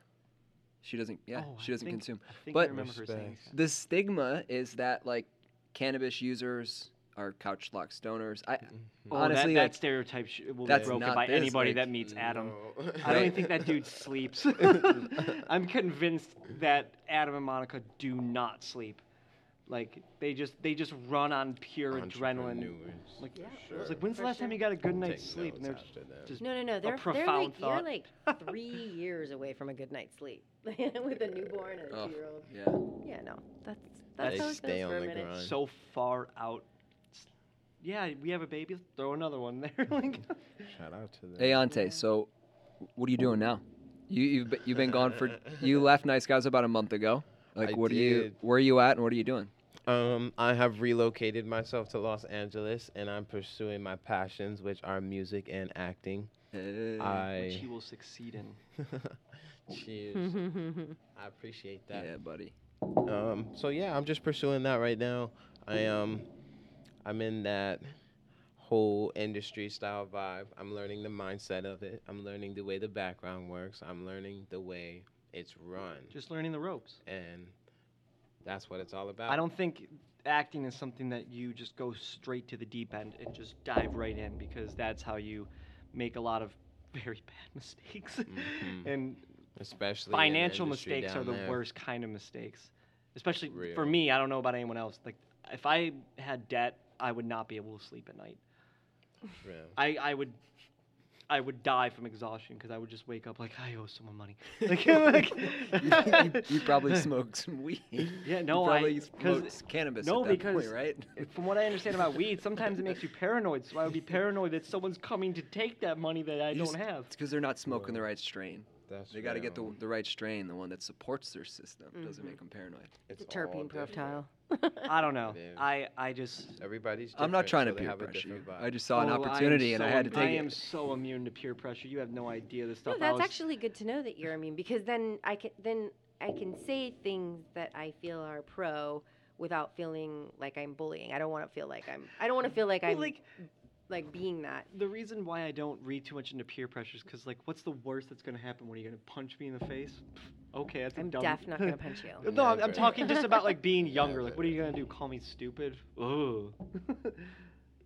she doesn't yeah Oh, she doesn't think- consume. I think But- I remember her saying Respect. The stigma is that like cannabis users are couch lock stoners. I Oh, honestly that, like that stereotype sh- will be broken by this, anybody like- that meets Adam. No. I don't even think that dude sleeps. I'm convinced that Adam and Monica do not sleep. Like they just they just run on pure adrenaline. Entrepreneurs, Like, for Yeah. I was like, when's the For last time sure. you got a good night's Take sleep? And they're after that. just No, no, no. They're, they're like thought. you're like three years away from a good night's sleep with a newborn and a Oh. two-year-old. yeah. Yeah, no, that's They that's how it stay goes on for a the minute. grind. so far out. Yeah, we have a baby. Throw another one there. like, Shout out to them. Hey Aonte, so what are you doing now? You you've been, you've been gone for you left Nice Guys about a month ago. Like I what are you where are you at and what are you doing? Um, I have relocated myself to Los Angeles, and I'm pursuing my passions, which are music and acting. Which I he will succeed in. cheers. I appreciate that. yeah, buddy. Um, so yeah, I'm just pursuing that right now. I um, I'm in that whole industry style vibe. I'm learning the mindset of it. I'm learning the way the background works. I'm learning the way it's run, Just learning the ropes. and that's what it's all about. I don't think acting is something that you just go straight to the deep end and just dive right in because that's how you make a lot of very bad mistakes. Mhm. and especially financial mistakes are the there. worst kind of mistakes. Especially for me, I don't know about anyone else. Like if I had debt, I would not be able to sleep at night. I, I would I would die from exhaustion because I would just wake up like I owe someone money. Like, you, you, you probably smoke some weed. Yeah, no, I probably because smoked cannabis no, at that because point, right? from what I understand about weed, sometimes it makes you paranoid. So I would be paranoid that someone's coming to take that money that I You don't just- have. It's because they're not smoking the right strain. That's They got to get the, the right strain, the one that supports their system. Doesn't Mhm. make them paranoid. It's a It's all terpene profile. I don't know. It is. I I just Everybody's. I'm not trying so to peer pressure you. I just saw an Oh, I am opportunity and I had to take it. I am it. so immune to peer pressure. You have no idea the No, stuff. I that's was, actually good to know that you're immune because then I can then I can say things that I feel are pro without feeling like I'm bullying. I don't want to feel like I'm. I don't want to feel like Well, I'm like like being that. the reason why I don't read too much into peer pressure is because like, what's the worst that's gonna happen? What are you gonna punch me in the face? Pff, Okay, that's a I'm dumb. def not gonna punch you. No, I'm, I'm talking just about like being younger. Like, what are you gonna do? Call me stupid? Ugh.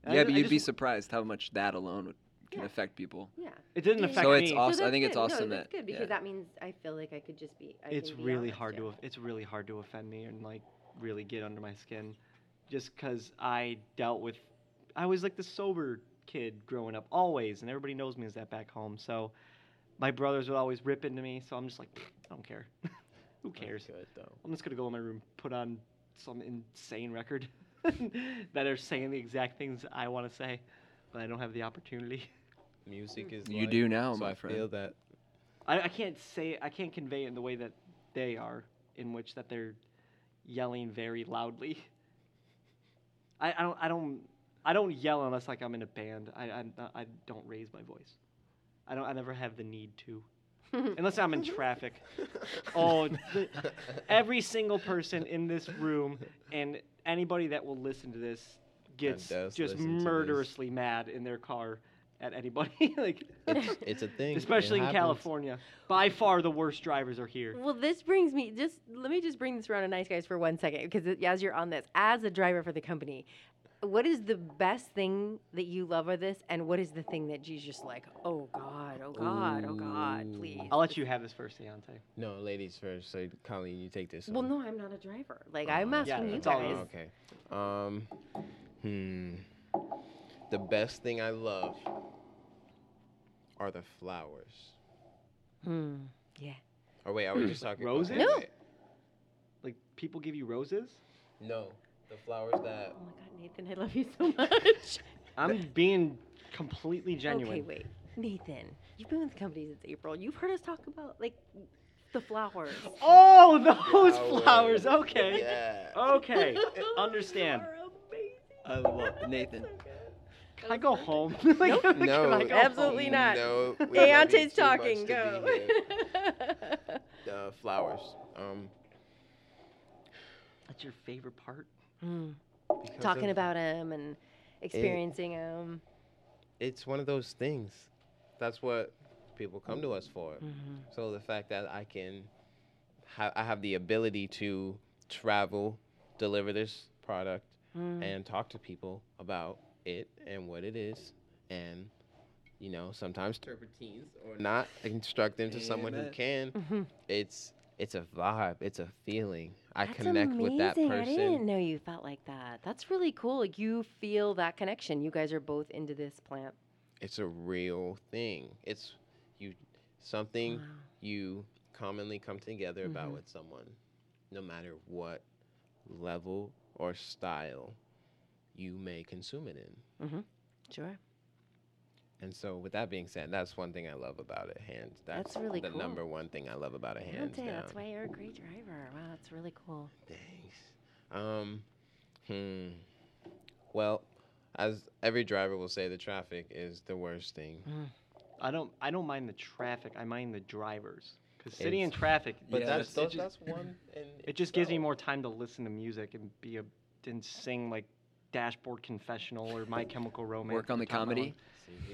I Yeah, ju- but I you'd be surprised how much that alone would, can Yeah. affect people. Yeah. It didn't Yeah. affect So me. it's awesome. I that's think it's good. awesome no, that- that's good because yeah. that means I feel like I could just be. I it's be really honest, hard yeah. to it's really hard to offend me and like really get under my skin just because i dealt with i was like the sober kid growing up always and everybody knows me as that back home so my brothers would always rip into me so i'm just like i don't care who cares good, though. i'm just gonna go in my room put on some insane record that are saying the exact things i want to say but i don't have the opportunity Music is. You life, do now, so my I friend. feel that. I, I can't say I can't convey it in the way that they are, in which that they're yelling very loudly. I, I don't I don't I don't yell unless like I'm in a band. I I, I don't raise my voice. I don't I never have the need to unless I'm in traffic. Oh, the, every single person in this room and anybody that will listen to this gets just listen to this. murderously mad in their car at anybody like it's, it's a thing. it especially in happens. California. By far, the worst drivers are here. Well, this brings me just let me just bring this around to nice guys for one second because as you're on this, as a driver for the company, what is the best thing that you love of this, and what is the thing that you just like? Oh God, oh God, oh God, Ooh. please. I'll let you have this first, Deontay. No, ladies first. So, Colleen, you take this. Well, one. no, I'm not a driver. Like I'm Uh, asking Yeah, you that's all guys. okay. Um. Hmm. The best thing I love are the flowers. Hmm. Yeah. Oh wait, are we just talking Roses? okay, No. Like people give you roses? No, the flowers that. Oh my God, Nathan, I love you so much. I'm being completely genuine. Okay, wait, Nathan, you've been with the company since April. You've heard us talk about like the flowers. Oh, those Flowers. flowers. Okay. Yeah. Okay. Understand. I love Nathan. Can I go home? like, Nope. can No, I go Absolutely home? not. No, we love Deontay's talking. Go. be here. The flowers. Um, That's your favorite part? Mm. Talking of- about him and experiencing him. It's one of those things. That's what people come to us for. Mhm. So the fact that I can, ha- I have the ability to travel, deliver this product, Mm. and talk to people about it and what it is, and you know sometimes turpentines or not instruct them to someone who Amen. can. Mhm. It's it's a vibe. It's a feeling. I That's connect with that amazing. I didn't know you felt like that. That's really cool. Like you feel that connection. You guys are both into this plant. It's a real thing. It's you something Wow. you commonly come together about Mhm. with someone, no matter what level or style you may consume it in. Mm-hmm. Sure. And so, with that being said, that's one thing I love about it. Hands. That's, That's really the cool. number one thing I love about it. Hands down. that's why you're a great driver. Wow, that's really cool. Thanks. Um, hmm. Well, as every driver will say, the traffic is the worst thing. I don't. I don't mind the traffic. I mind the drivers. Cause sitting in traffic, But Yeah, that's it those, just, that's one. In it just gives me more time to listen to music and be a and sing like Dashboard Confessional or My Chemical Romance. Work on the top of comedy.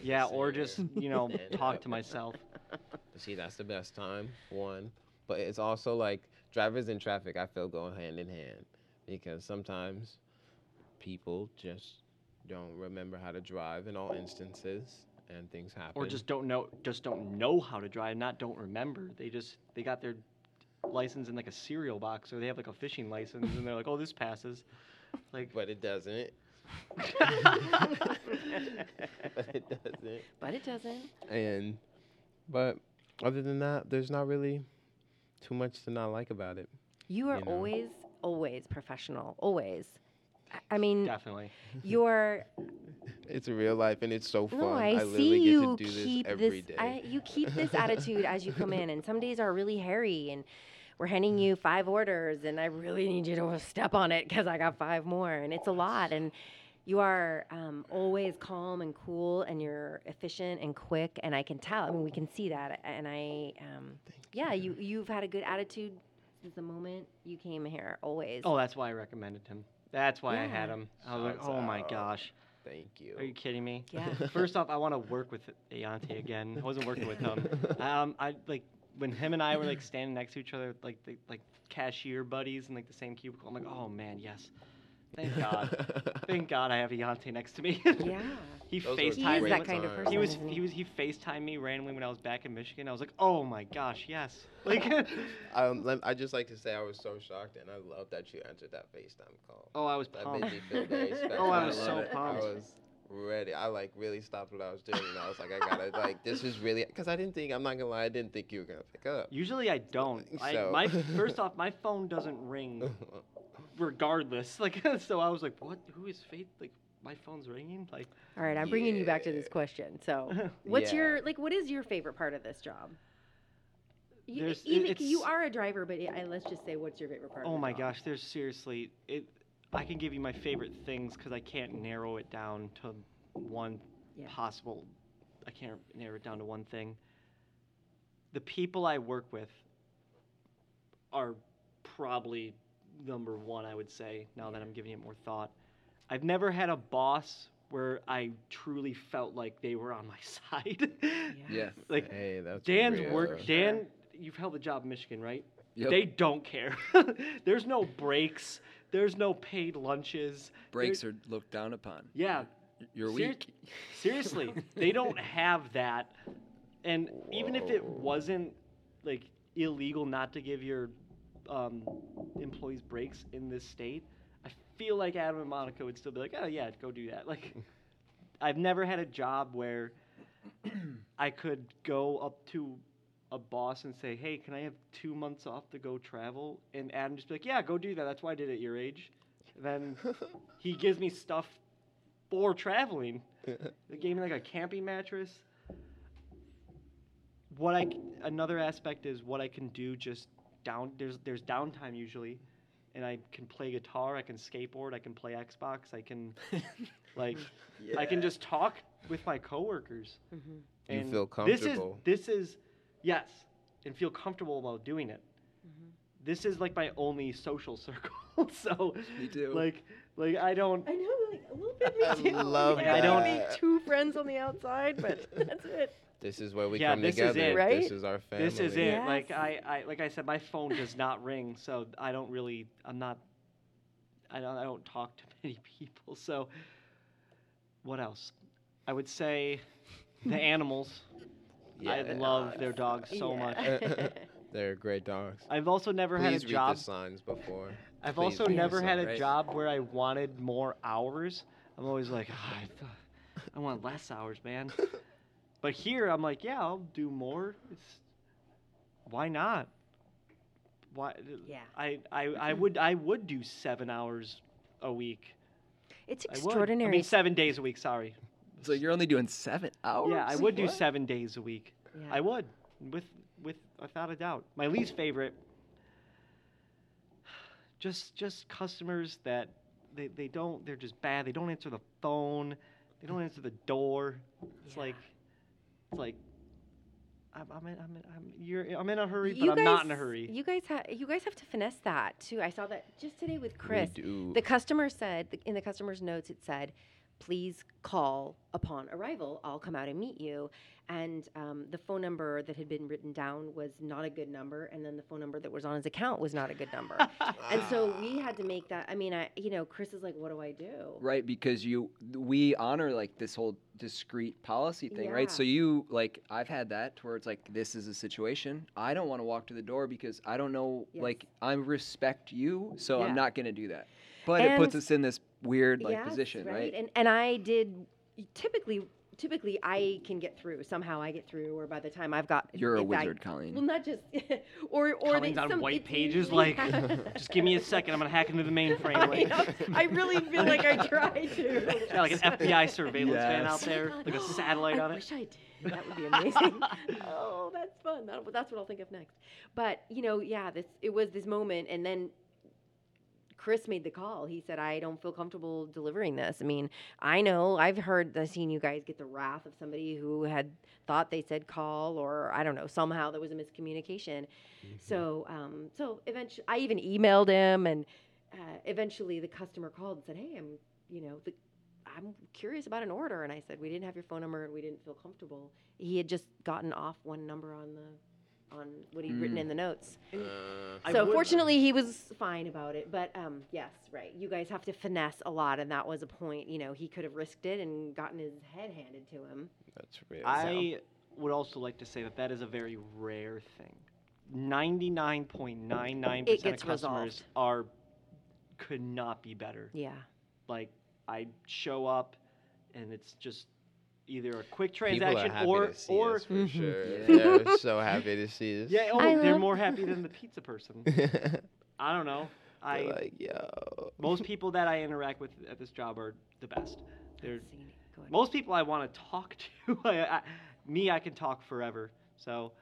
Yeah, or just you know talk to myself. See, that's the best time. One, but it's also like drivers in traffic. I feel go hand in hand because sometimes people just don't remember how to drive in all instances, and things happen. or just don't know just don't know how to drive not don't remember they just they got their license in like a cereal box or they have like a fishing license and they're like oh this passes like but it doesn't. But it doesn't. But it doesn't. And but other than that, there's not really too much to not like about it. You are You know. always, always professional. Always. I- I mean, definitely you're. It's real life and it's so fun. No, I, literally see get you to do this keep every this. day. I, you keep this attitude as you come in, and some days are really hairy, and we're handing you five orders, and I really need you to step on it because I got five more, and it's a lot, and you are um, always calm and cool, and you're efficient and quick, and I can tell. I mean, we can see that, and I, um, yeah, you you've had a good attitude since the moment you came here. Always. oh that's why i recommended him that's why i had him i was like Shouts oh my gosh Thank you. are you kidding me Yeah. first off i want to work with Aonte again i wasn't working with him um i like when him and i were like standing next to each other like the, like cashier buddies in like the same cubicle i'm like oh man yes thank god Thank God I have Aonte next to me. Yeah. he Those were He is FaceTimed me. that kind of person. He was he was he FaceTimed me randomly when I was back in Michigan. I was like, oh my gosh, yes. Like, um, lem- I just like to say I was so shocked, and I love that you answered that FaceTime call. oh, I was That pumped. made me feel very special. Oh, I was love so it. pumped. I was ready. I like really stopped what I was doing, and I was like, I gotta like this is really because I didn't think I'm not gonna lie, I didn't think you were gonna pick up. Usually I don't. I, So- my first off, my phone doesn't ring regardless. Like, so I was like, what? Who is Faith? Like, my phone's ringing. Like, All right, I'm bringing you back to this question. So, what's Yeah. your like? What is your favorite part of this job? You, There's- even, you are a driver, but I, let's just say, what's your favorite part? oh my job? gosh, there's seriously it. I can give you my favorite things because I can't narrow it down to one Yeah. possible. I can't narrow it down to one thing. The people I work with are probably number one, I would say, now that I'm giving it more thought. I've never had a boss where I truly felt like they were on my side. Yeah. like hey, that's Dan's real. work. Dan, you've held a job in Michigan, right? Yep. They don't care. There's no breaks. There's no paid lunches. Breaks there- are looked down upon. Yeah, You're Ser- weak. seriously, they don't have that. And even if it wasn't like illegal not to give your um, employees breaks in this state, I feel like Adam and Monica would still be like, oh yeah, go do that. Like, I've never had a job where I could go up to a boss and say, "Hey, can I have two months off to go travel?" And Adam just be like, "Yeah, go do that. That's why I did it at your age." Then he gives me stuff for traveling. They gave me like a camping mattress. What I c- another aspect is what I can do just down there's there's downtime usually, and I can play guitar, I can skateboard, I can play Xbox, I can like I can just talk with my coworkers. Mhm. You And feel This is this is yes, and feel comfortable about doing it. Mhm. This is like my only social circle. so Me too. like like I don't I know, like a little bit me I too. love I don't make two friends on the outside, but that's it. This is where we Yeah, come this is together. it. Right? This is our family. This is it. Like I, I like I said, my phone does not ring, so I don't really I'm not I don't I don't talk to many people. So what else? I would say the animals. Yeah, I Yeah. love their dogs so much. They're great dogs. I've also never had a Please read job. the signs before. I've Please also never had a signs. job where I wanted more hours. I'm always like, "Ah, I, th- I want less hours, man. But here, I'm like, yeah, I'll do more. It's why not? Why? Yeah. I, I, I mm-hmm. would I would do seven hours a week. It's I would. extraordinary. I mean, seven days a week. Sorry. so you're only doing seven hours? Yeah, I would do What? seven days a week. Yeah. I would, with with without a doubt. My least favorite, just just customers that they, they don't they're just bad. They don't answer the phone. They don't answer the door. It's Yeah. like it's like I'm I'm in, I'm, in, I'm you're I'm in a hurry, You but I'm not in a hurry. You guys have you guys have to finesse that too. I saw that just today with Chris. do. The customer said in the customer's notes it said, "Please call upon arrival. I'll come out and meet you." And um, the phone number that had been written down was not a good number, and then the phone number that was on his account was not a good number. and so we had to make that. I mean, I you know, Chris is like, "What do I do?" Right, because you we honor like this whole discreet policy thing, right? So you like I've had that where it's like this is a situation. I don't want to walk to the door because I don't know Yes. like I respect you, so Yeah. I'm not gonna do that. But it puts us in this weird like Yes, position, right? right? And and I did typically typically I can get through. Somehow I get through, or by the time I've got You're a if I- wizard, Colleen. well, not just or or Colleen's they, on some, white pages usually- like, just give me a second. I'm gonna hack into the mainframe. I, Like, know. I really feel like I tried to. yeah, like an FBI surveillance van out there, Oh like a satellite I on it. I wish I did. That would be amazing. oh, that's fun. That'll, that's what I'll think of next. But you know, yeah, this it was this moment, and then Chris made the call. He said, "I don't feel comfortable delivering this." I mean, I know I've heard, I've seen you guys get the wrath of somebody who had thought they said call, or I don't know, somehow there was a miscommunication. So, um, so eventually, I even emailed him, and uh, eventually the customer called and said, "Hey, I'm, you know, the, I'm curious about an order." And I said, "We didn't have your phone number, and we didn't feel comfortable." He had just gotten off one number on the, on what he'd written Mm. in the notes. Uh, I so would- fortunately, he was fine about it. But um, yes, right. You guys have to finesse a lot, and that was a point. You know, he could have risked it and gotten his head handed to him. that's real. I would also like to say that that is a very rare thing. Ninety-nine point nine nine It percent gets of customers resolved. are could not be better. Yeah. Like I show up, and it's just either a quick People are transaction happy or to see or us for Mhm. sure. Yeah. They're so happy to see us. yeah. Oh, I they're more happy than the pizza person. I don't know. I like, yo. most people that I interact with at this job are the best. They're See, go ahead. most people I want to talk to. I, I, me, I can talk forever. So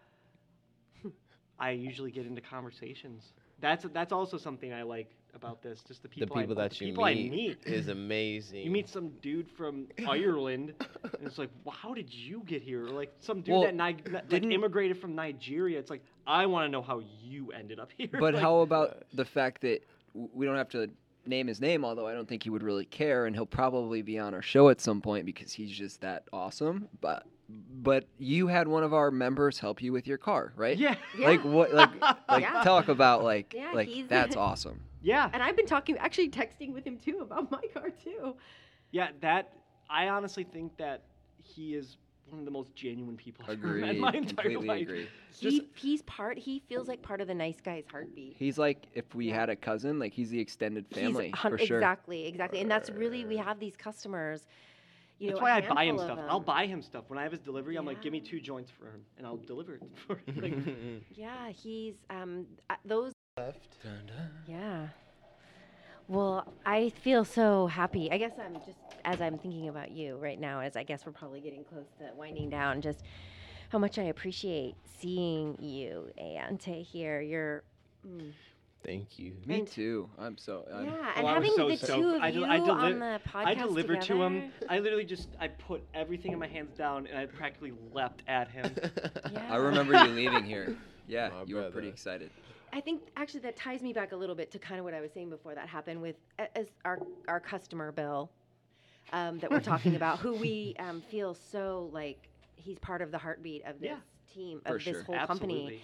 I usually get into conversations. That's that's also something I like about this. Just the people, the people, I, that the you people meet, I meet. is amazing. You meet some dude from Ireland, and it's like, well, how did you get here? Or like some dude Well, that, Ni- that like immigrated from Nigeria. It's like, I want to know how you ended up here. But Like, how about the fact that we don't have to name his name, although I don't think he would really care, and he'll probably be on our show at some point because he's just that awesome. But but you had one of our members help you with your car, right? Yeah. Yeah. Like what? Like like Yeah. talk about like Yeah, like that's awesome. Yeah. And I've been talking, actually texting with him too about my car too. Yeah. That I honestly think that he is one of the most genuine people I've ever met in my entire Completely life. agree. Just- He, he's part. He feels like part of the nice guy's heartbeat. He's like if we Yeah. had a cousin, like he's the extended family hun- for sure. Exactly, exactly. And that's really we have these customers. You That's know, why I buy him handful of stuff. I'll buy him stuff when I have his delivery. I'm like, give me two joints for him, and I'll deliver it for him. Like, Yeah, he's um uh, those. Left. Yeah. Well, I feel so happy. I guess I'm just as I'm thinking about you right now, as I guess we're probably getting close to winding down. Just how much I appreciate seeing you, Aonte, here. You're. Mm. Thank you. Me And- too. I'm so. I'm, Yeah, and I was having so the stoked. two of I you I deli- on the podcast I delivered to him. I literally just I put everything in my hands down, and I practically leapt at him. Yeah. I remember you leaving here. Yeah, My you were pretty excited. I think actually that ties me back a little bit to kind of what I was saying before that happened with as our our customer Bill um, that we're talking about, who we um, feel so like he's part of the heartbeat of this Yeah. team For of this sure. whole company, Absolutely.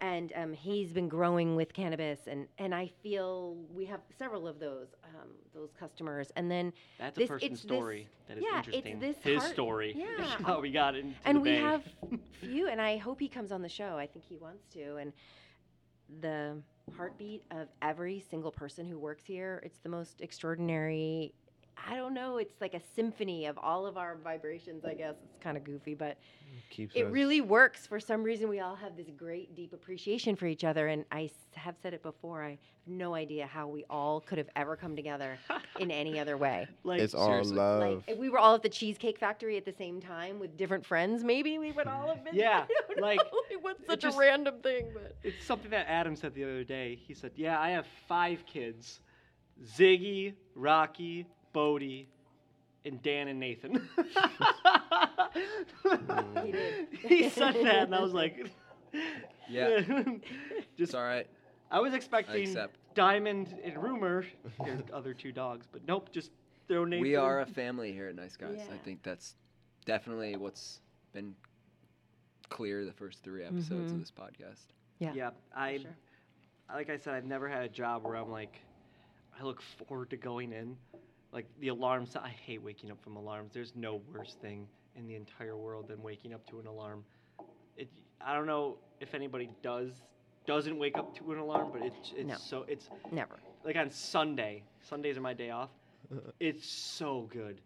And um, he's been growing with cannabis, and and I feel we have several of those um, those customers, and then That's a this- person's it's this- story that is yeah, it's interesting. this His heart- story. yeah. How we got into and we have few, and I hope he comes on the show. I think he wants to, and the heartbeat of every single person who works here. It's the most extraordinary. I don't know. It's like a symphony of all of our vibrations. I guess it's kind of goofy, but Keeps it us- really works. For some reason, we all have this great, deep appreciation for each other. And I s- have said it before. I have no idea how we all could have ever come together in any other way. like It's all seriously. love. Like if we were all at the Cheesecake Factory at the same time with different friends, maybe we would all have been. Yeah, I don't like, know. it was such just- a random thing, but It's something that Adam said the other day. He said, "Yeah, I have five kids: Ziggy, Rocky, Bodie, and Dan and Nathan." He did. He said that, and I was like, Yeah. just It's all right. I was expecting accept. Diamond and Rumor, their other two dogs, but nope, just throw Nathan. We are a family here at Nice Guys. I think that's definitely what's been clear the first three episodes Mhm. of this podcast. yeah, Yeah, I sure. like I said, I've never had a job where I'm like, I look forward to going in. Like the alarms, I hate waking up from alarms. There's no worse thing in the entire world than waking up to an alarm. It, I don't know if anybody does doesn't wake up to an alarm, but it's it's No. so it's never. like on Sunday. Sundays are my day off. It's so good.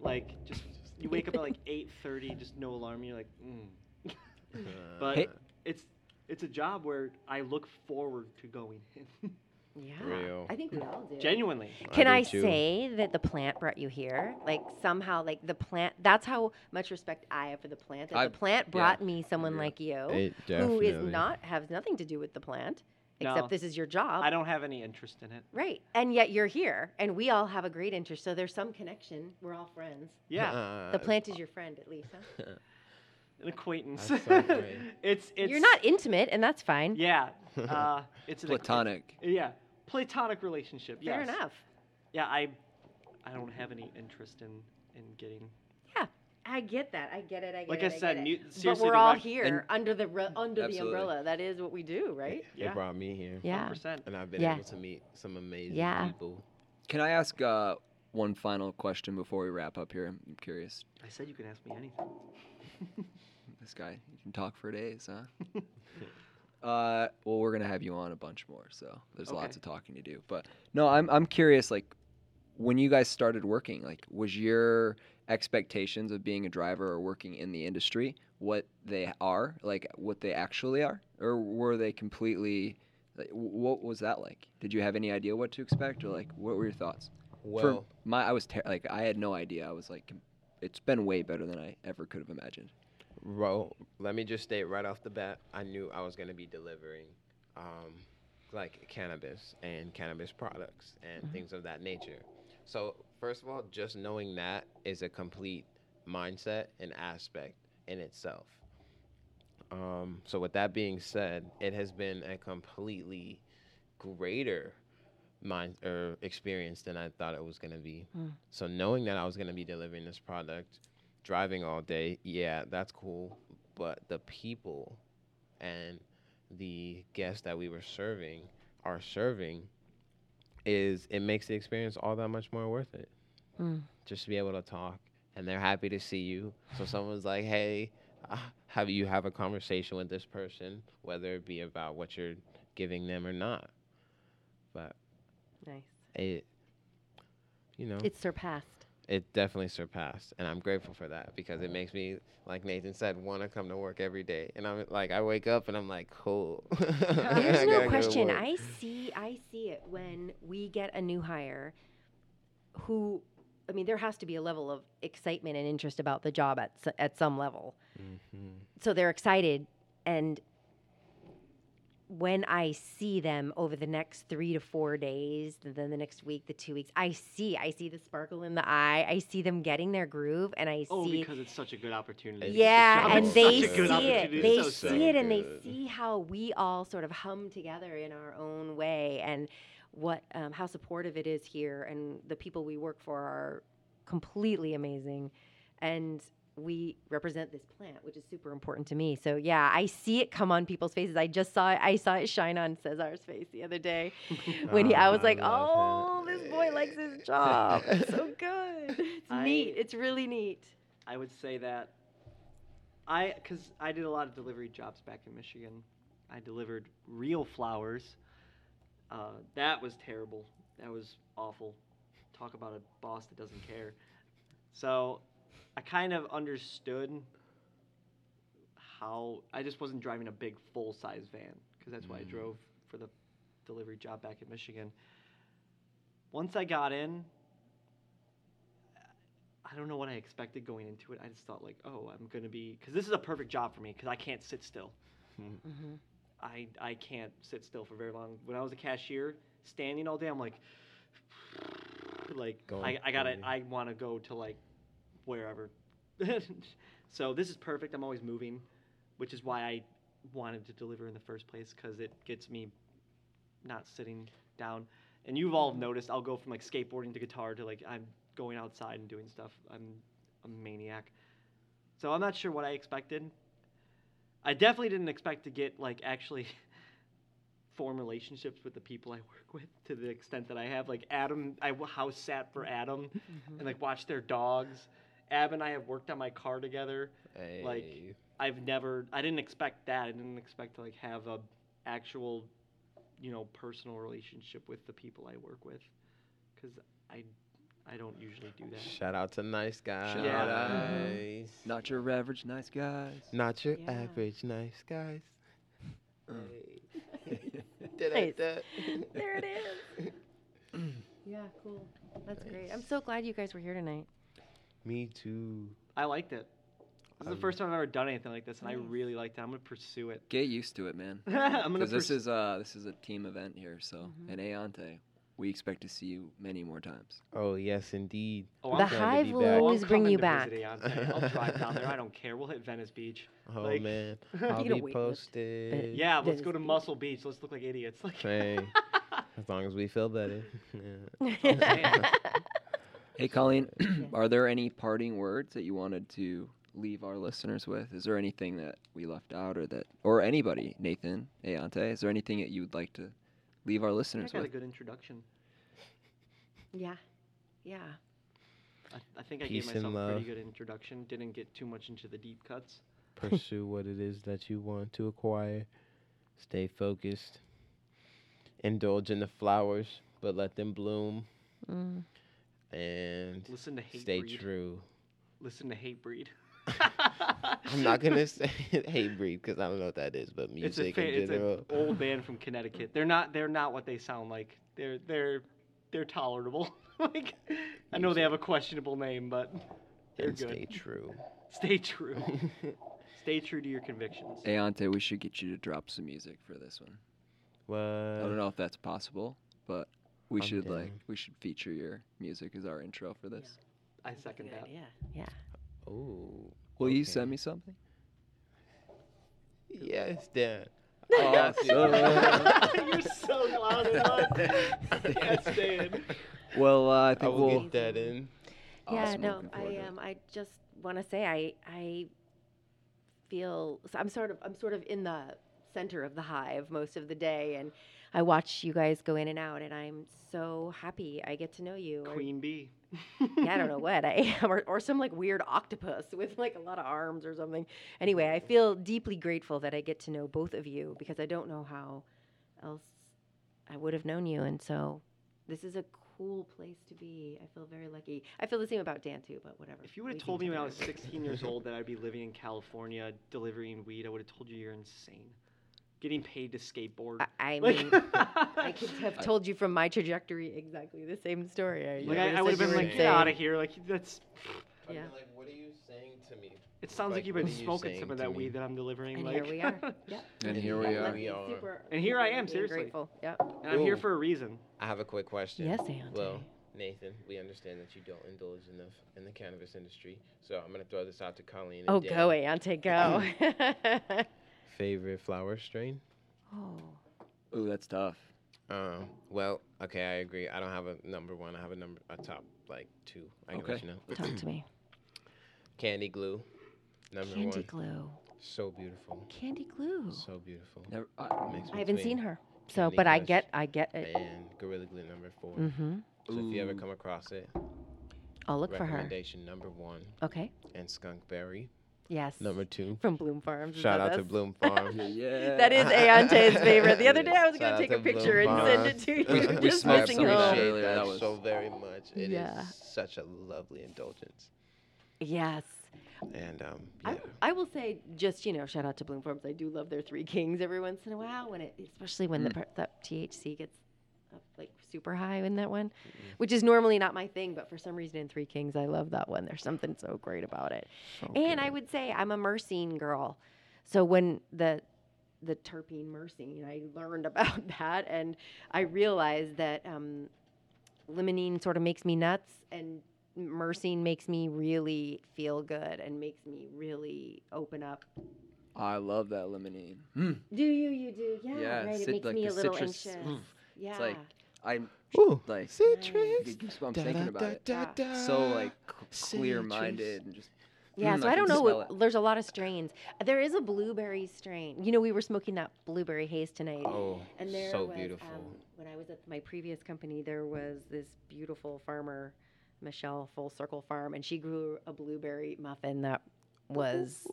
Like just you wake up at like 8:30, just no alarm. You're like, mm. but Hey- it's it's a job where I look forward to going in. Yeah, Real. I think we all do. Genuinely. Can do I, say that the plant brought you here? Like somehow, like the plant. That's how much respect I have for the plant. That I- the plant yeah, brought me someone agree. like you, It who is not has nothing to do with the plant, No. except this is your job. I don't have any interest in it. Right, and yet you're here, and we all have a great interest. So there's some connection. We're all friends. Yeah, Uh, The plant is your friend, at least. Huh? an acquaintance. That's so great. it's it's You're not intimate, and that's fine. Yeah, uh, it's an acqu- Platonic. yeah, platonic relationship. Fair yes. enough. Yeah, I I don't have any interest in in getting. Yeah, I get that. I get it. I get Like it. I said, get mu- it. but seriously, we're the all rec- here and- under the ru- under the Absolutely. umbrella. That is what we do, right? It Yeah. brought me here. Yeah. 100%. And I've been Yeah. able to meet some amazing Yeah. people. Can I ask uh, one final question before we wrap up here? I'm curious. I said you can ask me anything. This guy, you can talk for days, huh? uh, well, we're gonna have you on a bunch more, so there's lots of talking to do. But no, I'm I'm curious. Like, when you guys started working, like, was your expectations of being a driver or working in the industry what they are, like what they actually are, or were they completely? Like, what was that like? Did you have any idea what to expect, or like, what were your thoughts? Well, For my, I was ter- like, I had no idea. I was like, it's been way better than I ever could have imagined. Ro, let me just state right off the bat, I knew I was going to be delivering um, like cannabis and cannabis products and Mhm. things of that nature. So, first of all, just knowing that is a complete mindset and aspect in itself. Um, so, with that being said, it has been a completely greater mind or experience than I thought it was going to be. Mm. So, knowing that I was going to be delivering this product, driving all day, yeah, that's cool. But the people and the guests that we were serving are serving is it makes the experience all that much more worth it. Mm. Just to be able to talk and they're happy to see you. So someone's like, "Hey, uh, have you have a conversation with this person, whether it be about what you're giving them or not?" But Nice. it, you know, It's surpassed. It definitely surpassed, and I'm grateful for that because it makes me, like Nathan said, want to come to work every day. And I'm like, I wake up and I'm like, cool. There's no question. I see I see it when we get a new hire who I mean there has to be a level of excitement and interest about the job at s- at some level. Mhm. So they're excited and when I see them over the next 3 to 4 days, then the next week, the 2 weeks, I see I see the sparkle in the eye. I see them getting their groove and I Oh, see Oh, because it's such a good opportunity. Yeah, and they Such a good see it. They So see so it, and they see how we all sort of hum together in our own way, and what um, how supportive it is here, and the people we work for are completely amazing, and we represent this plant, which is super important to me. So yeah, I see it come on people's faces. I just saw it. I saw it shine on Cesar's face the other day when he. I Ah, was like, oh, this boy likes his job. It's so good. It's I- neat. It's really neat. I would say that I, because I did a lot of delivery jobs back in Michigan. I delivered real flowers. Uh, that was terrible. That was awful. Talk about a boss that doesn't care. So I kind of understood how I just wasn't driving a big full size van because that's why I Mm. drove for the delivery job back in Michigan. Once I got in, I don't know what I expected going into it. I just thought like, oh, I'm gonna be because this is a perfect job for me because I can't sit still. Mm-hmm. I I can't sit still for very long. When I was a cashier, standing all day, I'm like, like Going I, I gotta crazy. I want to go to like wherever. so this is perfect. I'm always moving, which is why I wanted to deliver in the first place because it gets me not sitting down. And you've all noticed I'll go from like skateboarding to guitar to like I'm going outside and doing stuff. I'm a maniac. So I'm not sure what I expected. I definitely didn't expect to get like actually form relationships with the people I work with to the extent that I have. Like Adam, I house sat for Adam mm-hmm. and like watched their dogs. Ab and I have worked on my car together. Like, I've never, I didn't expect that. I didn't expect to like have a actual, you know, personal relationship with the people I work with, because I, I don't usually do that. Shout out to nice guys. Shout out. Mhm. Not your average nice guys. Not your Yeah. average nice guys. Uh. Nice. There it is. yeah, cool. That's great. I'm so glad you guys were here tonight. Me too. I liked it. This is the Um, first time I've ever done anything like this, and I really liked it. I'm gonna pursue it. Get used to it, man. I'm gonna Because this pursue. is uh this is a team event here, so Mhm. in Aonte, we expect to see you many more times. Oh yes, indeed. oh, the I'm, glad to hive be will back. oh, I'm always bring coming you to back. visit Aonte. I'll drive down there. I don't care. We'll hit Venice Beach. Oh Like- man, You I'll get a be wait list, posted. Yeah, let's Venice go to Beach. Muscle Beach. Let's look like idiots. Like, Hey, as long as we feel better. Yeah. Hey Colleen, are there any parting words that you wanted to leave our listeners with? Is there anything that we left out or that or anybody, Nathan, Aonte, is there anything that you would like to leave our listeners I listeners got a with? good introduction. yeah. Yeah. I, I think I Peace gave and myself a pretty good introduction. Didn't get too much into the deep cuts. Pursue what it is that you want to acquire. Stay focused. Indulge in the flowers, but let them bloom. Mm. And Listen to Hate stay Breed. true. Listen to Hatebreed. I'm not gonna say Hatebreed because I don't know what that is, but It's a music fa- in it's an old band from Connecticut. They're not they're not what they sound like. They're they're they're tolerable. like I know they have a questionable name, but they're and good. stay true. Stay true. Stay true to your convictions. Aonte, we should get you to drop some music for this one. what? I don't know if that's possible, but we I'm should like we should feature your music as our intro for this. I second that. Yeah. Yeah. Oh. Will you send me something? Yes, Dan. Awesome. You're so loud and loud. I can't stand. Well, uh, I I think will we'll. get that in. Yeah, Awesome, no, I to um, I just want to say I I feel so I'm sort of I'm sort of in the center of the hive most of the day, and I watch you guys go in and out, and I'm so happy I get to know you. or- Queen Bee. yeah, I don't know what I am, or, or some like weird octopus with like a lot of arms or something. Anyway, I feel deeply grateful that I get to know both of you because I don't know how else I would have known you, and so this is a cool place to be. I feel very lucky. I feel the same about Dan too, but whatever. If you would have told me when I was 16 years old that I'd be living in California delivering weed, I would have told you you're insane. Getting paid to skateboard. I, I Like- mean, I could have told you from my trajectory exactly the same story. I, Like I, I would have been you were like, get out of here! Like that's. I'd Yeah. like, what are you saying to me? It sounds like, Like, you've been are you smoking some of that me? weed that I'm delivering. And like, here we are. Yep. And here we Yeah, are. lucky, We are. super- And here I am, being seriously. Grateful. Yep. and I'm here for a reason. I have a quick question. Yes, Aonte. Well, Nathan, we understand that you don't indulge enough in the cannabis industry, so I'm gonna throw this out to Colleen. and Oh, Dan. go, Aonte, go. Favorite flower strain? oh. Ooh, that's tough. Um, well, okay, I agree. I don't have a number one. I have a number, a top like two. I can let Okay. you know. Talk to me. Candy glue, number one. Candy one. glue. So beautiful, Candy glue. so beautiful. Never, I, I haven't seen her. So, Candy but I get, I get it. And Gorilla Glue number 4 Mm-hmm. So if you ever come across it, I'll look for her. recommendation number one, Okay. and Skunk Berry Yes. number two. From Bloom Farms. Shout that out to? Bloom Farms. yeah. That is Aonte's favorite. The other day I was gonna take a to Bloom picture and send it to you. We just smoked missing some of that home. earlier. that That was- so very much. It is Yeah. such a lovely indulgence. Yes. And um, I, yeah. I will say, just you know, shout out to Bloom Farms. I do love their Three Kings every once in a while when it, especially when the Mm. per- that THC gets up like super high in that one, which is normally not my thing, but for some reason in Three Kings I love that one. There's something so great about it. So And I would say I'm a myrcene girl. So when the the terpene myrcene, I learned about that, and I realized that um, limonene sort of makes me nuts, and myrcene makes me really feel good and makes me really open up. I love that limonene. Mm. Do you? You do? Yeah. Yeah, right. It makes like me a little citrus- anxious. oof. Yeah. like I'm Ooh, like citrus. get goosebumps thinking about it. Da, da, da, So like citrus. clear minded and just Yeah, Mm, so I I, don't know. What, there's a lot of strains. There is a blueberry strain. You know, we were smoking that blueberry haze tonight. Oh, And there so was, beautiful. Um, when I was at my previous company, there was this beautiful farmer, Michelle Full Circle Farm, and she grew a blueberry muffin that was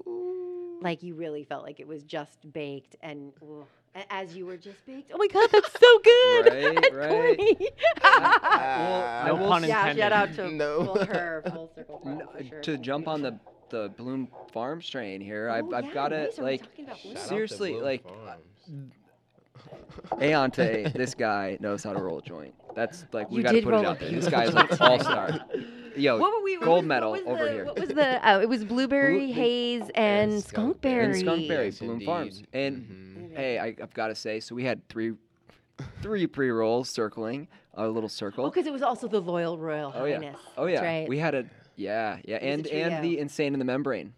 like you really felt like it was just baked, and ooh, a- as you were just baked. Oh my God, that's so good! Right, It's right. corny. Ah, No pun s- yeah, shout out to No. full, her Full Circle No, sure. to jump on the the Bloom Farm strain here. I've Oh, I've yeah, got nice. it like talking about Shout Bloom? out to Seriously, like, Farms. Aonte, this guy knows how to roll a joint. That's like we got to put it roll a out there. This beautiful guy's like joint all star. Yo, What were we? what gold was- medal what was over the, here. What was the? Oh, it was blueberry the- haze and, and skunk skunkberry. berry. And skunkberry. Yes, Bloom Farms. indeed. And Mhm. Hey, I, I've got to say, so we had three three pre rolls circling a little circle. Oh, because it was also the loyal royal Oh, yeah. Oh yeah, right. we had a yeah yeah, and and the insane in the membrane.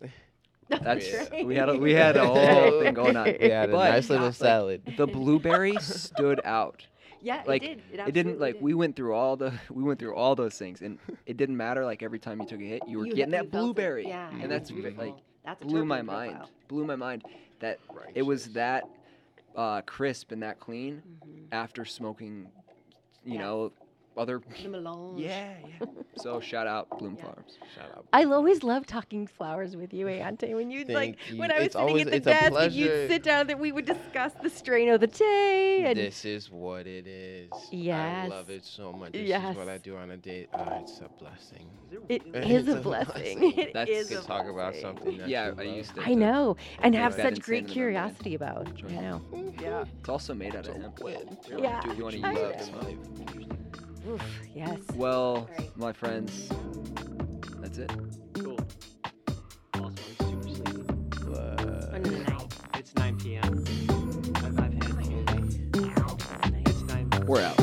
That's Yeah. we had a, we had a whole thing going on. We had a nice little like, salad. The blueberry stood out. Yeah, Like it did. It, it didn't like did. we went through all the we went through all those things and it didn't matter like every time you took a hit you were You- getting that felt it. blueberry Yeah, and that's was ve- beautiful. like That's blew my terpene mind blew my mind that it was that uh, crisp and that clean Mhm. after smoking you Yes. know other The melange. yeah yeah so shout out Bloom Yeah. Farms Shout out. Bloom I always love talking flowers with you, Aonte. When you'd like, you. when I was It's sitting always- at the desk and you'd sit down, that we would discuss the strain of the day. And This is what it is. Yes. I love it so much. This is what I do on a date. Uh, it's a blessing. it It's a a blessing. blessing. It That's- is a can talk about something that Yeah, you I used to- I know, and have such great in the membrane. curiosity about. I know. Yeah. it's also made out of hemp When Yeah. do you want to I use love that in smoke? life. Oof, yes. well Alright. my friends that's it Cool. Awesome. I'm super sleepy. But- Under the night. It's 9 p.m. I've, I've had. It's 9. we're out